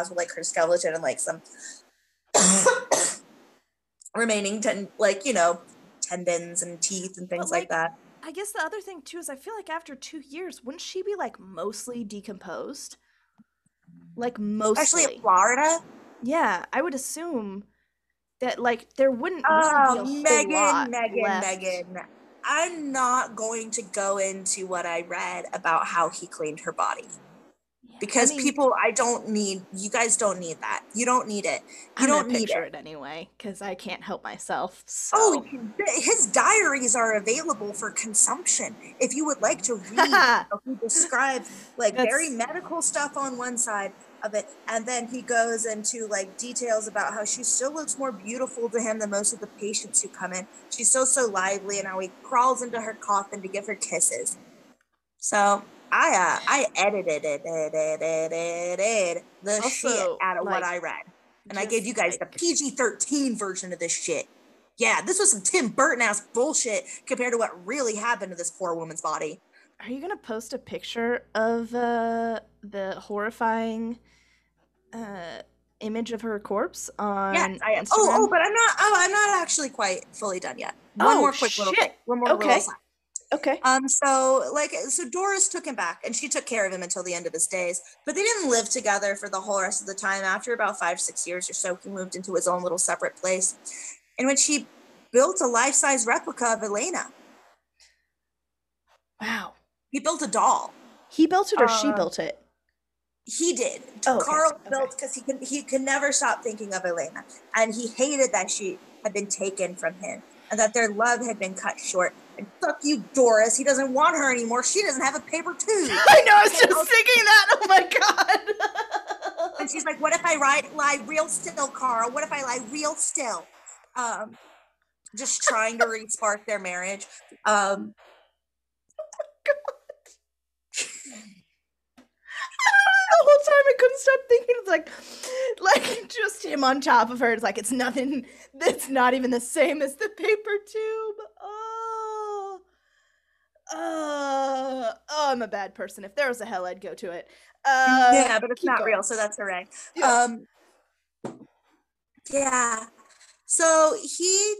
A: with like her skeleton and like some remaining ten, like you know, tendons and teeth and things like,
B: like,
A: that.
B: I guess the other thing too is I feel like after 2 years, wouldn't she be like mostly decomposed? Like mostly.
A: Especially in Florida.
B: Yeah, I would assume that like there wouldn't
A: Oh,
B: really be a lot
A: Megan, Megan,
B: left.
A: Megan. I'm not going to go into what I read about how he cleaned her body
B: Yeah, I
A: because
B: mean,
A: people, I don't need, you guys don't need that. You don't need it. You
B: I'm
A: don't need it.
B: it anyway because I can't help myself. So.
A: Oh, his diaries are available for consumption. If you would like to read, how he describes like very medical stuff on one side of it, and then he goes into like details about how she still looks more beautiful to him than most of the patients who come in. She's so so lively, and how he crawls into her coffin to give her kisses. So I uh I edited it, edited, edited the shit out of what I read. And I gave you guys
B: like-
A: the PG 13 version of this shit. Yeah, this was some Tim Burton ass bullshit compared to what really happened to this poor woman's body.
B: Are you gonna post a picture of uh, the horrifying uh, image of her corpse on
A: Yes, I am.
B: Instagram?
A: Oh, oh, but I'm not. Oh, I'm not actually quite fully done yet. One
B: Oh,
A: more quick little
B: shit.
A: thing. One more little
B: Okay. okay.
A: Um, so like, so Doris took him back, and she took care of him until the end of his days. But they didn't live together for the whole rest of the time. After about five, six years or so, he moved into his own little separate place, in which he built a life-size replica of Elena.
B: Wow.
A: He built a doll.
B: He built it or she
A: Uh,
B: built it?
A: He did.
B: Oh,
A: Carl
B: okay.
A: built because he could he could never stop thinking of Elena, and he hated that she had been taken from him, and that their love had been cut short. And fuck you, Doris. He doesn't want her anymore. She doesn't have a paper tube.
B: I know. I was just thinking that. Oh my god.
A: and she's like, "What if I write lie real still, Carl? What if I lie real still?" Um, just trying to re-spark their marriage. Um,
B: the whole time I couldn't stop thinking it's like like just him on top of her. It's like it's nothing that's not even the same as the paper tube. Oh. Uh, oh, I'm a bad person. If there was a hell, I'd go to it. Uh,
A: yeah, but it's not
B: going.
A: real, so that's hooray.
B: Yeah.
A: Um, yeah. So he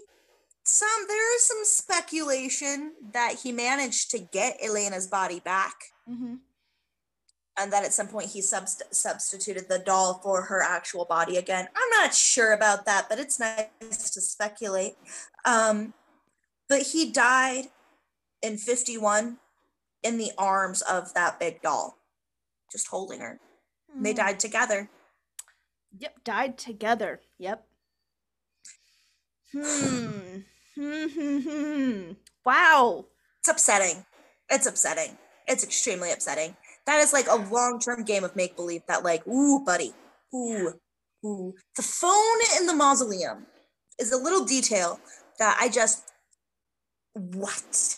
A: some there is some speculation that he managed to get Elena's body back
B: Mm-hmm.
A: And that at some point he subst- substituted the doll for her actual body again. I'm not sure about that, but it's nice to speculate. Um, but he died in 51 in the arms of that big doll, just holding her. And They
B: Mm.
A: died together.
B: Yep, died together. Yep. Hmm. Hmm. hmm, hmm. wow.
A: It's upsetting. It's upsetting. It's extremely upsetting. That is like a long term game of make believe that, like, ooh, buddy, ooh, ooh. The phone in the mausoleum is a little detail that I just, what?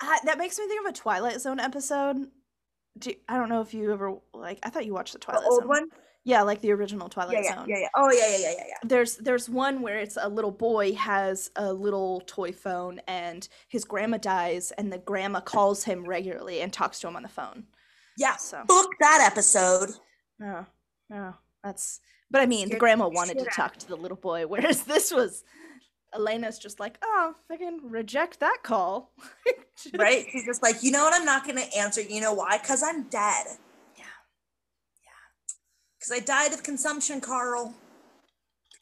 B: Uh, that makes me think of a Twilight Zone episode. Do, I don't know if you ever like. I thought you watched the Twilight The
A: old
B: Zone.
A: one?
B: Yeah, like the original Twilight
A: Yeah, yeah,
B: Zone.
A: yeah, yeah. Oh, yeah, yeah, yeah, yeah, yeah.
B: There's there's one where it's a little boy has a little toy phone and his grandma dies and the grandma calls him regularly and talks to him on the phone.
A: Yeah,
B: So
A: book that episode.
B: no, no, that's. But I mean, the grandma wanted to
A: out
B: talk to the little boy, whereas this was Elena's just like, oh, I can reject that call. Just-
A: Right? She's just like, you know what? I'm not going to answer. You know why? Because I'm dead.
B: Yeah. Yeah.
A: Because I died of consumption, Carl.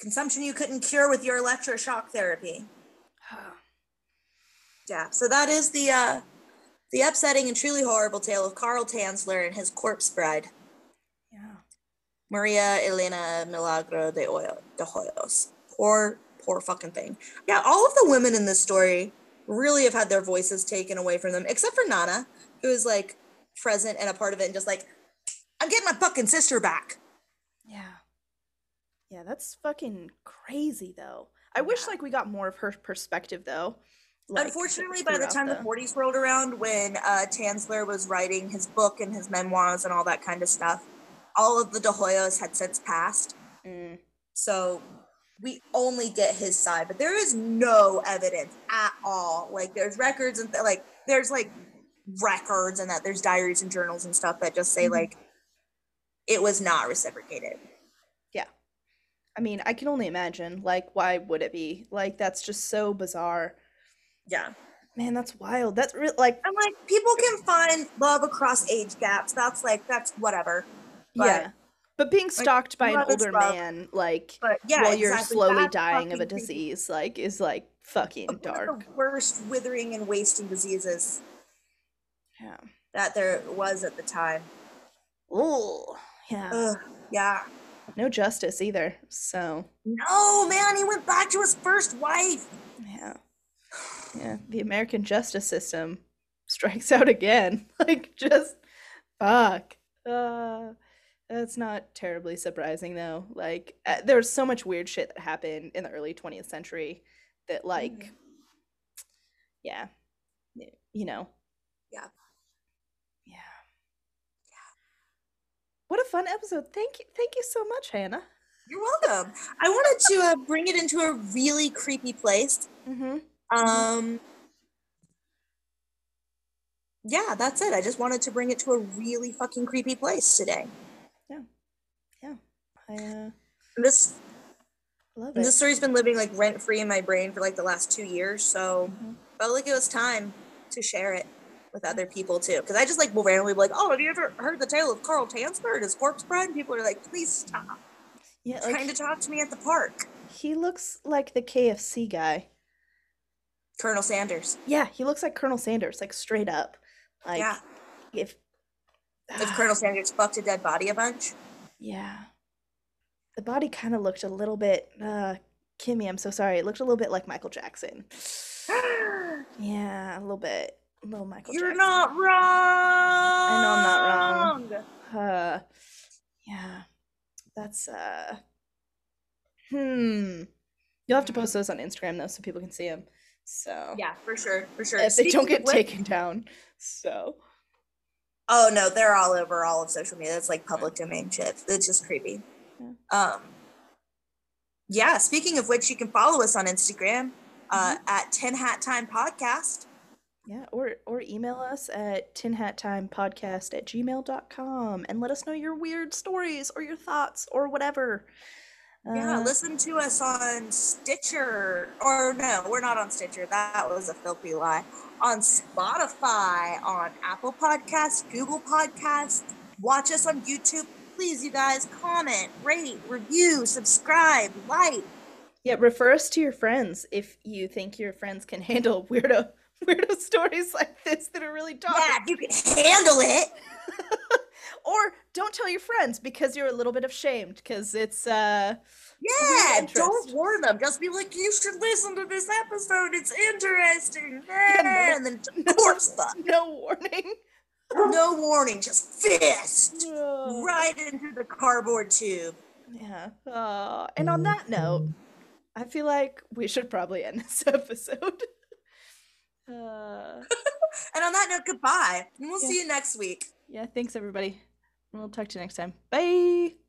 A: Consumption you couldn't cure with your electroshock therapy. Yeah. So that is the uh the upsetting and truly horrible tale of Carl Tanzler and his corpse bride,
B: yeah.
A: Maria Elena Milagro de, Hoyo, de Hoyos. Poor, poor fucking thing. Yeah, all of the women in this story really have had their voices taken away from them, except for Nana, who is like present and a part of it and just like, I'm getting my fucking sister back.
B: Yeah. Yeah, that's fucking crazy though. I wish like we got more of her perspective though. Like,
A: Unfortunately, by the time the 40s rolled around, when uh, Tanzler was writing his book and his memoirs and all that kind of stuff, all of the De Hoyos had since passed.
B: Mm,
A: So we only get his side, but there is no evidence at all. Like there's records and th- like there's like records and that there's diaries and journals and stuff that just say
B: Mhm.
A: like it was not reciprocated. Yeah.
B: I mean, I can only imagine. Like, why would it be? Like, that's just so bizarre.
A: Yeah.
B: Man, that's wild. That's real. Like,
A: I'm like people can find love across age gaps. That's like that's whatever. But
B: yeah. But being stalked by an older
A: love.
B: man, like,
A: but yeah,
B: while you're slowly
A: that's
B: dying of a disease, like, is like fucking
A: One of
B: dark.
A: the worst withering and wasting diseases
B: Yeah.
A: that there was at the time.
B: Oh, yeah.
A: Ugh, yeah.
B: No justice either. So,
A: No, man, he went back to his first wife.
B: yeah. Yeah. The American justice system strikes out again. Like, just fuck. Uh, that's not terribly surprising though. Like, uh, there's so much weird shit that happened in the early 20th century that, like,
A: Mhm.
B: yeah, you know.
A: Yeah.
B: Yeah. What a fun episode. Thank you. Thank you so much, Hannah.
A: You're welcome. I wanted to uh, bring it into a really creepy place.
B: Mm-hmm.
A: Um, yeah, that's it. I just wanted to bring it to a really fucking creepy place today. Yeah. Yeah.
B: I uh,
A: this
B: love it.
A: this story's been living like rent free in my brain for like the last two years, so
B: Mhm.
A: felt like it was time to share it with other people too. Because I just like will randomly be like, "Oh, have you ever heard the tale of Carl Tanzler and his corpse bride?" And people are like, "Please stop
B: Yeah,
A: trying to talk to me at the park."
B: he looks like the KFC guy.
A: Colonel Sanders.
B: Yeah, he looks like Colonel Sanders, like straight up. Like
A: yeah.
B: if
A: If Colonel Sanders fucked a dead body a bunch.
B: yeah. The body kind of looked a little bit uh Kimmy, I'm so sorry. It looked a little bit like Michael Jackson. Yeah, a little bit. A little Michael
A: You're
B: Jackson.
A: not wrong.
B: I know
A: I'm
B: not
A: not
B: Uh yeah. That's uh hmm. You'll have to post those on Instagram though so people can see them. So
A: Yeah, for sure, for sure.
B: if they don't get
A: which-
B: taken down. So
A: Oh no, they're all over all of social media. It's like public domain shit. It's just creepy.
B: Yeah.
A: Um yeah, speaking of which, you can follow us on Instagram uh, at Tin Hat Time Podcast.
B: Yeah, or or email us at tinhattimepodcast at gmail.com and let us know your weird stories or your thoughts or whatever.
A: Yeah,
B: Uh,
A: listen to us on Stitcher. Or no, we're not on Stitcher. That was a filthy lie. On Spotify, on Apple Podcasts, Google Podcasts. Watch us on YouTube. Please, you guys, comment, rate, review, subscribe, like.
B: yeah, refer us to your friends if you think your friends can handle weirdo weirdo stories like this that are really dark.
A: Yeah, you can handle it.
B: Or don't tell your friends because you're a little bit ashamed because it's uh
A: Yeah, don't warn them. Just be like, you should listen to this episode. It's interesting.
B: no.
A: and then corpse fuck.
B: no warning.
A: No warning, just fist
B: Uh,
A: right into the cardboard tube.
B: Yeah. Uh, and on that note, I feel like we should probably end this episode. Uh,
A: And on that note, goodbye. And we'll
B: Yeah.
A: see you next week.
B: Yeah, thanks everybody. We'll talk to you next time. Bye.